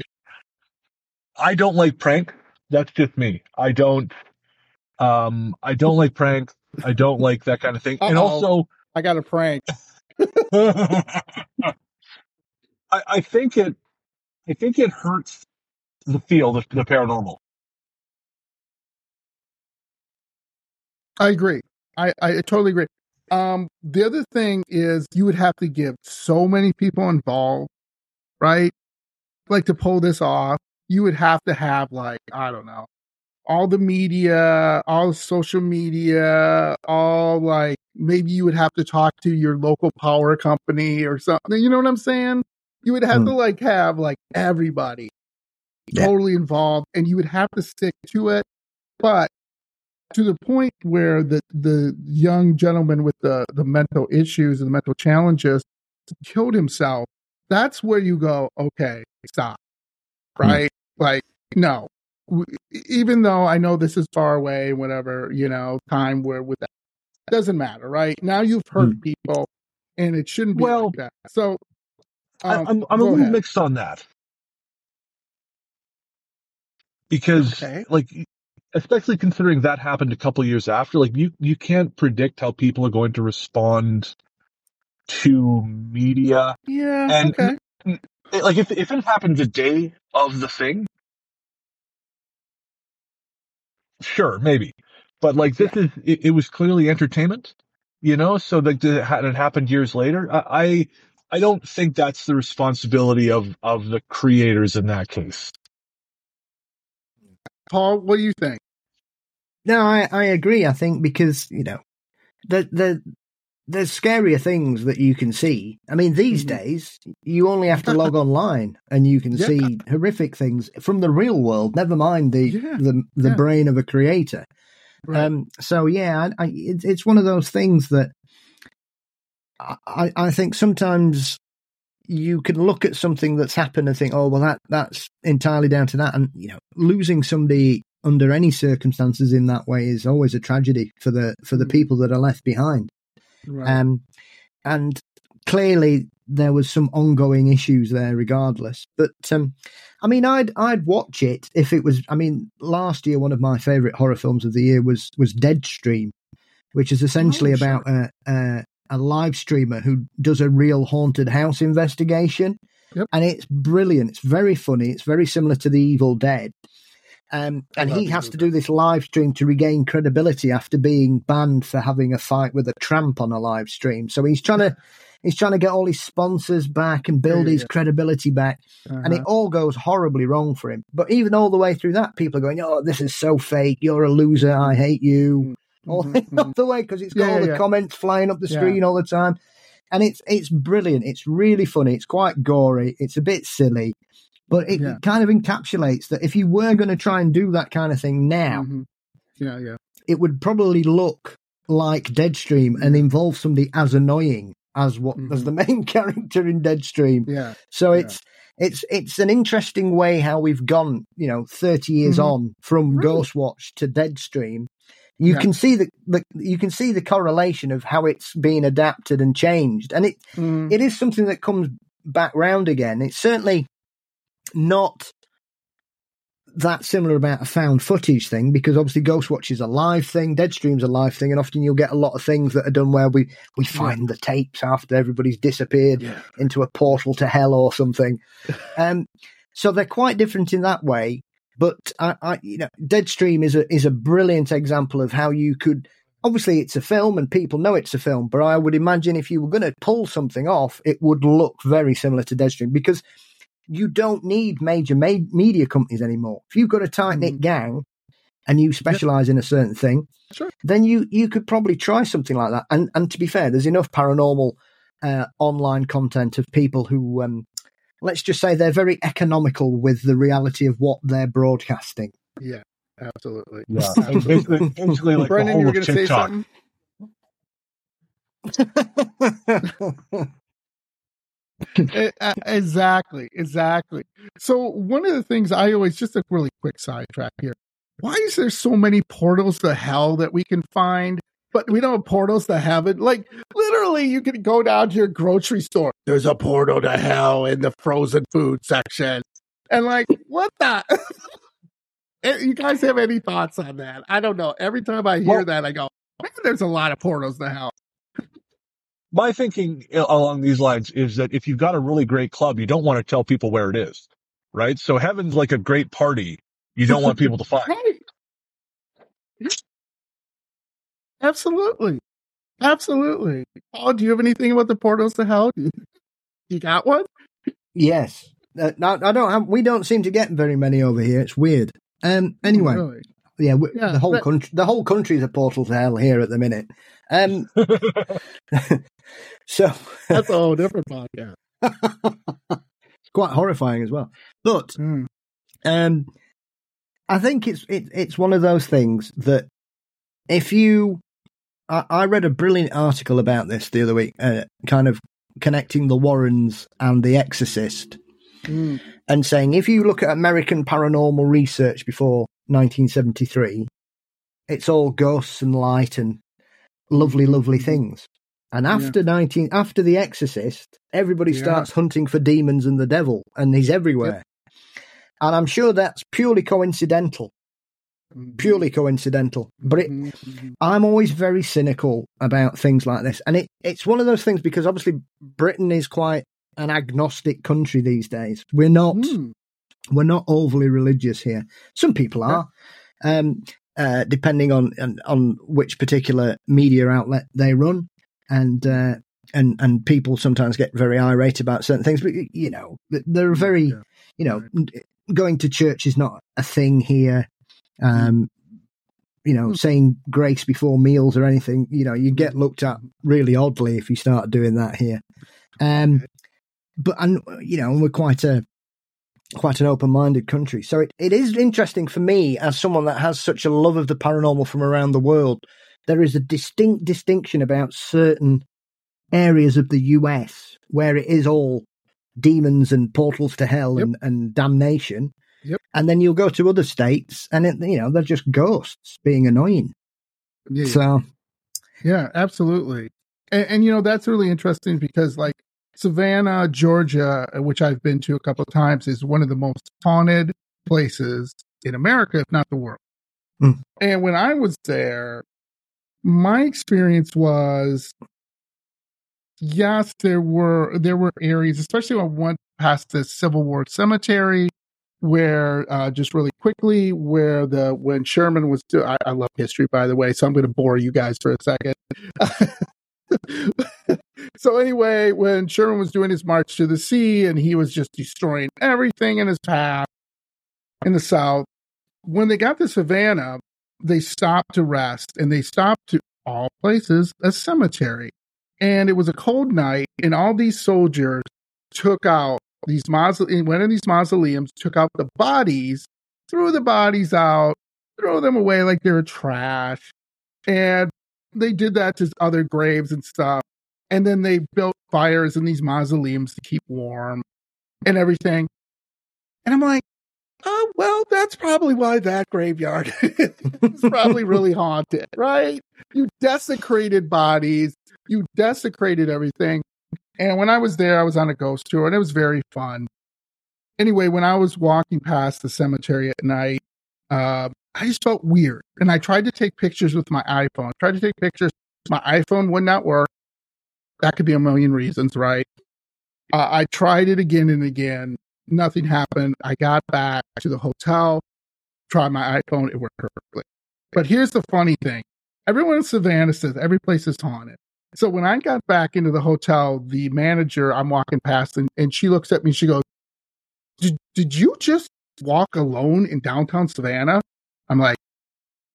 I don't like prank. That's just me. I don't. Um, I don't like prank. I don't like that kind of thing. And Uh-oh. also, I got a prank. I, I think it. I think it hurts the feel, the, the paranormal. I agree. I, I totally agree. Um, the other thing is you would have to give so many people involved, right? Like to pull this off, you would have to have like, I don't know, all the media, all the social media, all like maybe you would have to talk to your local power company or something. You know what I'm saying? You would have Hmm. to like have like everybody Yeah. totally involved and you would have to stick to it. But to the point where the the young gentleman with the the mental issues and the mental challenges killed himself that's where you go okay stop. Right? Like no. Even though i know this is far away whatever you know time where with that doesn't matter right? Now you've hurt people and it shouldn't be Well, like that. So I, um, I'm, I'm a little ahead. mixed on that. Because, Okay. like, especially considering that happened a couple years after, like, you you can't predict how people are going to respond to media. yeah And- okay like, if if it happened the day of the thing, sure, maybe, but like this is it, it was clearly entertainment, you know. So like, it happened years later. I, I I don't think that's the responsibility of of the creators in that case. paul what do you think No, I, I agree. I think because you know, the the there's scarier things that you can see. I mean, these Mhm. days you only have to log online and you can Yeah. see horrific things from the real world. Never mind the Yeah. the the Yeah. brain of a creator. Right. Um, so yeah, I, I, it's it's one of those things that I, I I think sometimes you can look at something that's happened and think, oh, well, that that's entirely down to that. And, you know, losing somebody under any circumstances in that way is always a tragedy for the for the Mm. people that are left behind. Right. Um, and clearly there was some ongoing issues there regardless. But um, I mean, I'd I'd watch it if it was. I mean, last year one of my favourite horror films of the year was was Deadstream, which is essentially Oh, sure. about a, a a live streamer who does a real haunted house investigation. Yep. And it's brilliant. It's very funny. It's very similar to The Evil Dead. Um, and he has to do this live stream to regain credibility after being banned for having a fight with a tramp on a live stream. So he's trying to he's trying to get all his sponsors back and build Yeah, his yeah. Uh-huh. credibility back. And it all goes horribly wrong for him. But even all the way through that, people are going, "Oh, this is so fake. You're a loser. I hate you." All Mhm, mhm. the way because it's got Yeah, all the comments flying up the screen all the time, and it's it's brilliant. It's really funny. It's quite gory. It's a bit silly, but it Yeah. kind of encapsulates that if you were going to try and do that kind of thing now, Mhm. Yeah, yeah. it would probably look like Deadstream and involve somebody as annoying as what as Mhm. the main character in Deadstream. Yeah. So Yeah. it's it's it's an interesting way how we've gone, you know, thirty years Mhm. on from Really? Ghostwatch to Deadstream. You Yeah. can see the, the you can see the correlation of how it's been adapted and changed, and it Mm. it is something that comes back round again. It's certainly not that similar about a found footage thing because obviously Ghostwatch is a live thing, Deadstream's a live thing, and often you'll get a lot of things that are done where we we find the tapes after everybody's disappeared Yeah. into a portal to hell or something. Um, so they're quite different in that way. But I, I, you know, Deadstream is a is a brilliant example of how you could. Obviously, it's a film, and people know it's a film. But I would imagine if you were going to pull something off, it would look very similar to Deadstream because you don't need major ma- media companies anymore. If you've got a tight knit gang and you specialize in a certain thing, Sure. then you you could probably try something like that. And and to be fair, there's enough paranormal uh, online content of people who, um, let's just say, they're very economical with the reality of what they're broadcasting. Yeah. Absolutely. Yeah. And basically, basically like Brennan, you whole were going to say something? Eh, uh, exactly. Exactly. So one of the things I always just a really quick sidetrack here. Why is there so many portals to hell that we can find, but we don't have portals to heaven? Like literally, you can go down to your grocery store. There's a portal to hell in the frozen food section, and like, what the? Eh, you guys have any thoughts on that? I don't know. Every time I hear Well- that, I go, "Man, "There's a lot of portals to hell." My thinking along these lines is that if you've got a really great club, you don't want to tell people where it is, right? So heaven's like a great party. You don't want people to find. Right. Absolutely. Absolutely. Paul, do you have anything about the portals to hell? You got one? yes, uh, no, I don't. Have, we don't seem to get very many over here. It's weird. Um. Anyway, Really? yeah, we, Yeah, the whole but- country, the whole country is a portal to hell here at the minute. Um. so That's a whole different podcast. it's quite horrifying as well. But Hmm. um, I think it's it, it's one of those things that if you, I, I read a brilliant article about this the other week, uh, kind of connecting the Warrens and The Exorcist, Hmm. and saying if you look at American paranormal research before 1973, it's all ghosts and light and lovely, lovely things. And Yeah. after 19, after The Exorcist, everybody Yeah. starts hunting for demons and the devil, and he's everywhere. And I'm sure that's purely coincidental, purely coincidental. But it, Mhm, mhm. I'm always very cynical about things like this. And it, it's one of those things because obviously Britain is quite an agnostic country these days. We're not Hmm. we're not overly religious here. Some people are, um, uh, depending on, on on which particular media outlet they run, and uh, and and people sometimes get very irate about certain things. But you know, they're very, Yeah. you know, going to church is not a thing here. Um, you know, Hmm. saying grace before meals or anything, you know, you get looked at really oddly if you start doing that here. Um, but and you know, we're quite a quite an open-minded country, so it, it is interesting for me as someone that has such a love of the paranormal from around the world. There is a distinct distinction about certain areas of the US where it is all demons and portals to hell Yep. and, and damnation. Yep. And then you'll go to other states and it, you know, they're just ghosts being annoying. Yeah, So yeah, absolutely. And, and you know that's really interesting because like Savannah, Georgia, which I've been to a couple of times, is one of the most haunted places in America, if not the world. Hmm. And when I was there, my experience was yes, there were there were areas, especially when I went past the Civil War cemetery, where uh, just really quickly, where the when Sherman was, do- I, I love history by the way, so I'm going to bore you guys for a second. so anyway, when Sherman was doing his march to the sea, and he was just destroying everything in his path in the South, when they got to Savannah, they stopped to rest, and they stopped to all places a cemetery. And it was a cold night, and all these soldiers took out these mausoleums, went in these mausoleums, took out the bodies, threw the bodies out, throw them away like they were trash, and they did that to other graves and stuff, and then they built fires in these mausoleums to keep warm and everything, and I'm like. Oh, well, that's probably why that graveyard is probably really haunted, right? You desecrated bodies, you desecrated everything. And when I was there, I was on a ghost tour and it was very fun. Anyway, when I was walking past the cemetery at night, uh, I just felt weird. And I tried to take pictures with my iPhone. I tried to take pictures. My iPhone would not work. That could be a million reasons, right? Uh, I tried it again and again. Nothing happened. I got back to the hotel, tried my iPhone. It worked perfectly. But here's the funny thing everyone in Savannah says every place is haunted. So when I got back into the hotel, the manager, I'm walking past and, and she looks at me, she goes, did, did you just walk alone in downtown Savannah? I'm like,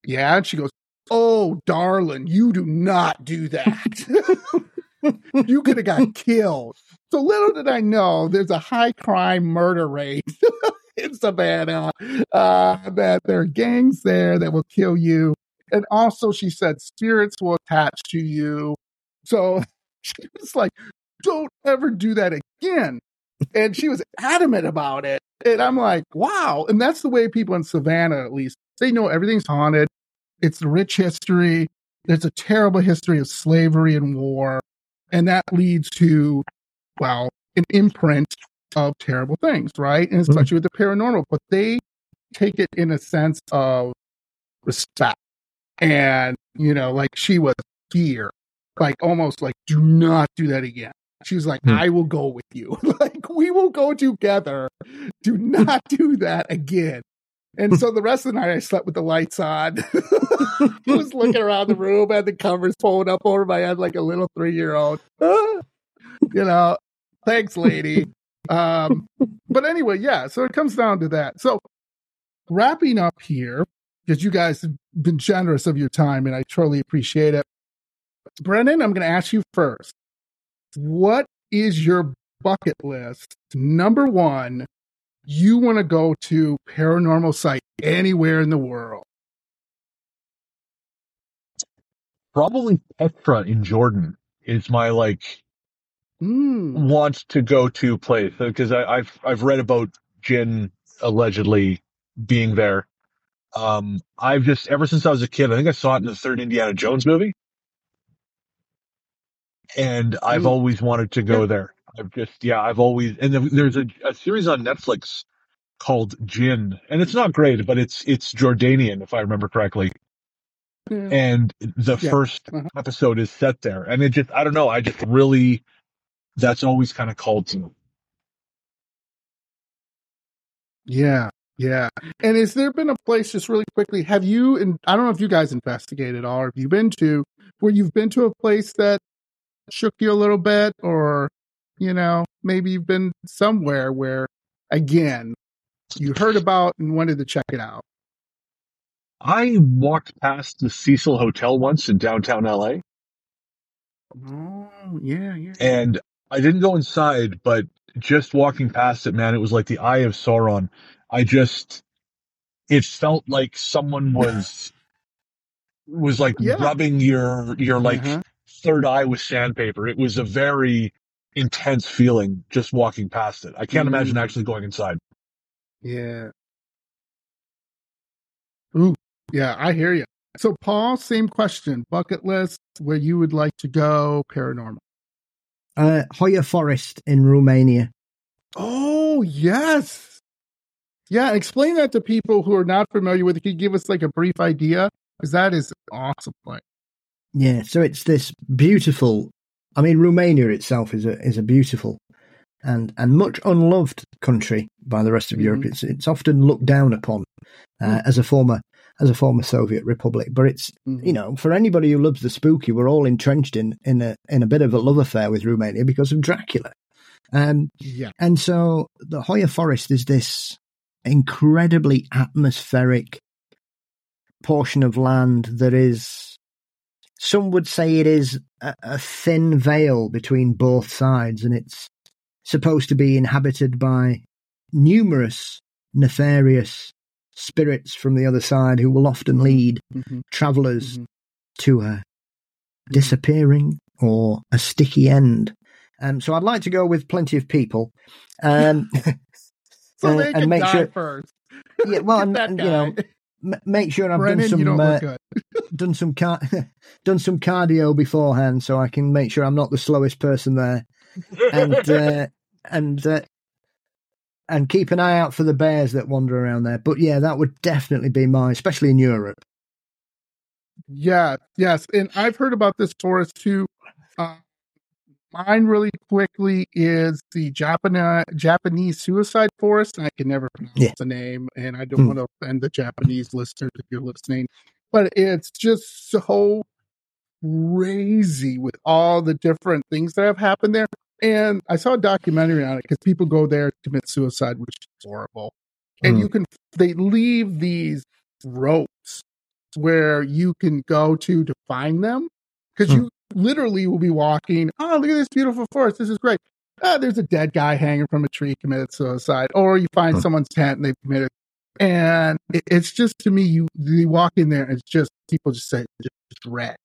yeah. And she goes, Oh, darling, you do not do that. you could have got killed. So little did I know there's a high crime murder rate in Savannah, uh, that there are gangs there that will kill you. And also, she said spirits will attach to you. So she was like, don't ever do that again. And she was adamant about it. And I'm like, wow. And that's the way people in Savannah, at least, they know everything's haunted. It's rich history. There's a terrible history of slavery and war. And that leads to, well, an imprint of terrible things, right? And especially with the paranormal. But they take it in a sense of respect. And, you know, like she was fear, like almost like, do not do that again. She was like, Hmm. I will go with you. like, we will go together. Do not do that again. And so the rest of the night, I slept with the lights on. I was looking around the room, had the covers pulled up over my head like a little three year old. you know, thanks, lady. Um, but anyway, yeah, so it comes down to that. So wrapping up here, because you guys have been generous of your time and I truly appreciate it. Brennan, I'm going to ask you first. What is your bucket list? Number one, you want to go to paranormal site anywhere in the world. Probably Petra in Jordan is my like Mm. want to go to place because I've I've read about Jinn allegedly being there. Um, I've just ever since I was a kid, I think I saw it in the third Indiana Jones movie, and I've Mm. always wanted to go Yeah. there. I've just yeah, I've always and there's a, a series on Netflix called Jinn, and it's not great, but it's it's Jordanian if I remember correctly, Yeah. and the Yeah. first Uh-huh. episode is set there, and it just I don't know, I just really that's always kind of called to me. Yeah, yeah. And has there been a place just really quickly? Have you and I don't know if you guys investigated all or have you been to where you've been to a place that shook you a little bit, or you know, maybe you've been somewhere where again you heard about and wanted to check it out. I walked past the Cecil Hotel once in downtown LA Oh, yeah, yeah. and I didn't go inside, but just walking past it, man, it was like the eye of Sauron. I just, it felt like someone was, was like Yeah. rubbing your, your like Uh-huh. third eye with sandpaper. It was a very intense feeling just walking past it. I can't Mm. imagine actually going inside. Yeah. Ooh, yeah, I hear you. So, Paul, same question. Bucket list where you would like to go paranormal. Uh, Hoia Forest in Romania. Oh, yes. Yeah, explain that to people who are not familiar with it. Can you give us like a brief idea? Because that is an awesome place. Yeah, so it's this beautiful. I mean, Romania itself is a is a beautiful and and much unloved country by the rest of Europe. Mhm. It's it's often looked down upon uh, as a former as a former Soviet republic, but it's Mm-hmm. you know for anybody who loves the spooky, we're all entrenched in in a in a bit of a love affair with Romania because of Dracula. Um, Yeah. and so the Hoia Forest is this incredibly atmospheric portion of land that is, some would say it is a, a thin veil between both sides, and it's supposed to be inhabited by numerous nefarious spirits from the other side who will often lead Mhm. travelers Mhm. to a disappearing or a sticky end. Um, so I'd like to go with plenty of people. Um, So Uh, they and can make sure- first. yeah, well, and, and, you know, m- make sure I've Brennan, done some uh, done some car- done some cardio beforehand, so I can make sure I'm not the slowest person there, and uh, and uh, and keep an eye out for the bears that wander around there. But yeah, that would definitely be mine, especially in Europe. Yeah, yes. And I've heard about this forest too. Uh, mine really quickly is the Japanese Japanese suicide forest. And I can never pronounce Yeah. the name, and I don't Hmm. want to offend the Japanese listeners if you're listening. But it's just so crazy with all the different things that have happened there. And I saw a documentary on it because people go there to commit suicide, which is horrible. And Hmm. you can, they leave these ropes where you can go to to find them because Hmm. you literally will be walking. Oh, look at this beautiful forest. This is great. Ah, there's a dead guy hanging from a tree, committed suicide. Or you find Hmm. someone's tent and they've committed. And it, it's just to me, you, you walk in there and it's just people just say just dread,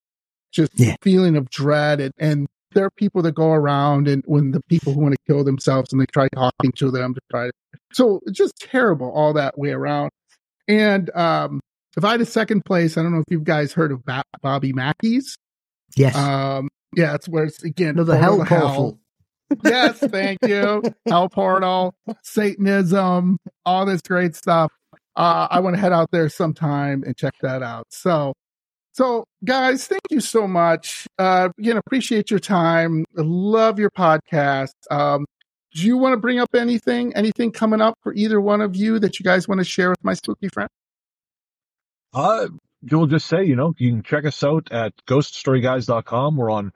just Yeah. feeling of dread. And, and there are people that go around and when the people who want to kill themselves and they try talking to them to try to, so it's just terrible all that way around. And um, if I had a second place, I don't know if you guys heard of ba- Bobby Mackey's. Yes, Um, yeah, it's where it's again another portal hell to portal. yes, thank you. Hell portal, Satanism, all this great stuff. Uh, I want to head out there sometime and check that out. So, so guys, thank you so much. Uh, again, appreciate your time. Love your podcast. Um, do you want to bring up anything, anything coming up for either one of you that you guys want to share with my spooky friend? Uh, you'll just say, you know, you can check us out at ghoststoryguys.com. We're on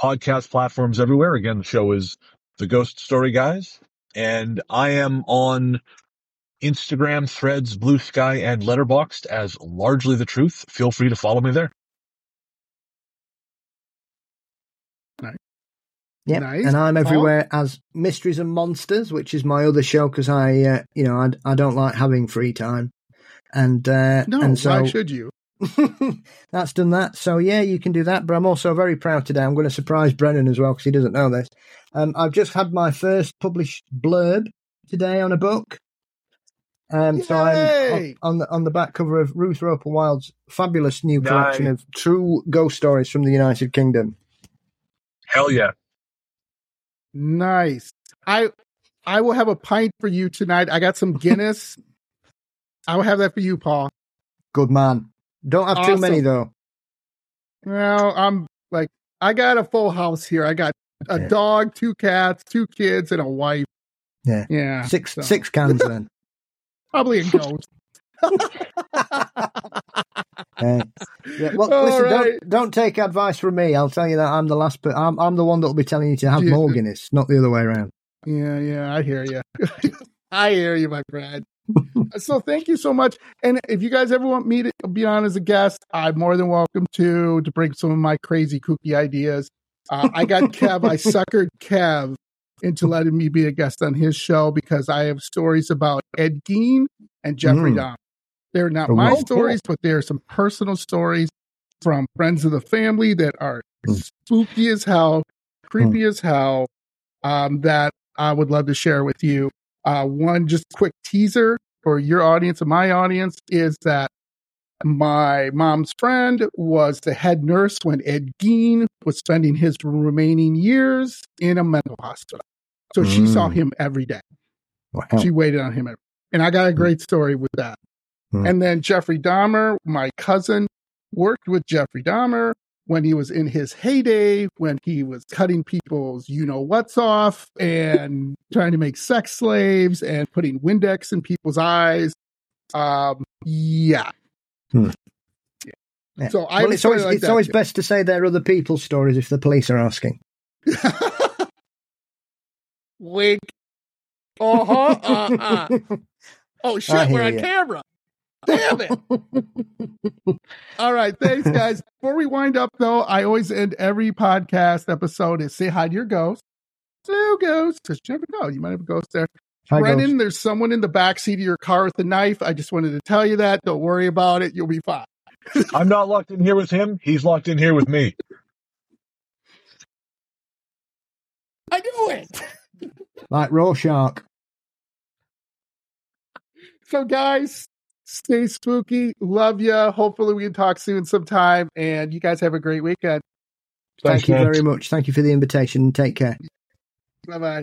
podcast platforms everywhere. Again, the show is The Ghost Story Guys. And I am on Instagram, Threads, Blue Sky, and Letterboxd as Largely the Truth. Feel free to follow me there. Nice. Yeah, Nice. and I'm Paul? everywhere as Mysteries and Monsters, which is my other show because I, uh, you know, I, I don't like having free time, and uh, No, and so why should you? that's done that. So yeah, you can do that. But I'm also very proud today. I'm going to surprise Brennan as well because he doesn't know this. Um, I've just had my first published blurb today on a book. Um, so I'm on, on the on the back cover of Ruth Roper Wild's fabulous new collection Nice. of true ghost stories from the United Kingdom. Hell yeah. Nice. I I will have a pint for you tonight. I got some Guinness. I will have that for you, Paul. Good man. Don't have too many though. Well, I'm like I got a full house here. I got a Okay. dog, two cats, two kids, and a wife. Yeah. Yeah. Six so- six cans then. Probably a ghost. Yeah. Yeah, well, All listen, right. don't don't take advice from me. I'll tell you that I'm the last, but I'm I'm the one that'll be telling you to have Yeah. more Guinness, not the other way around. Yeah, yeah, I hear you. I hear you, my friend. so thank you so much. And if you guys ever want me to be on as a guest, I'm more than welcome to to bring some of my crazy kooky ideas. Uh, I got Kev. I suckered Kev into letting me be a guest on his show because I have stories about Ed Gein and Jeffrey Mm. Dahmer. They're not Oh, my cool. stories, but they're some personal stories from friends of the family that are Mm. spooky as hell, creepy as hell. um, that I would love to share with you. Uh, one just quick teaser for your audience and my audience is that my mom's friend was the head nurse when Ed Gein was spending his remaining years in a mental hospital. So she saw Mm. him every day. Wow. She waited on him. Every, and I got a great story with that. Mm. And then Jeffrey Dahmer, my cousin, worked with Jeffrey Dahmer when he was in his heyday, when he was cutting people's you know what's off and trying to make sex slaves and putting Windex in people's eyes. Um, yeah. Yeah. So I well, have it's always, like it's that, always too. best to say they're other people's stories if the police are asking. Wink. Uh huh. Uh huh. Oh I shit, we're on ya. camera. Damn it. All right, thanks, guys. Before we wind up, though, I always end every podcast episode is say hi to your ghost. Hello, oh, ghost, because you never know, you might have a ghost there. Hi, Brennan, Ghost. there's someone in the back seat of your car with a knife. I just wanted to tell you that. Don't worry about it. You'll be fine. I'm not locked in here with him. He's locked in here with me. I knew it. Like Rorschach. So, guys, stay spooky. Love ya. Hopefully, we can talk soon sometime. And you guys have a great weekend. Thanks, Thank you very much. Thank you for the invitation. Take care. Bye bye.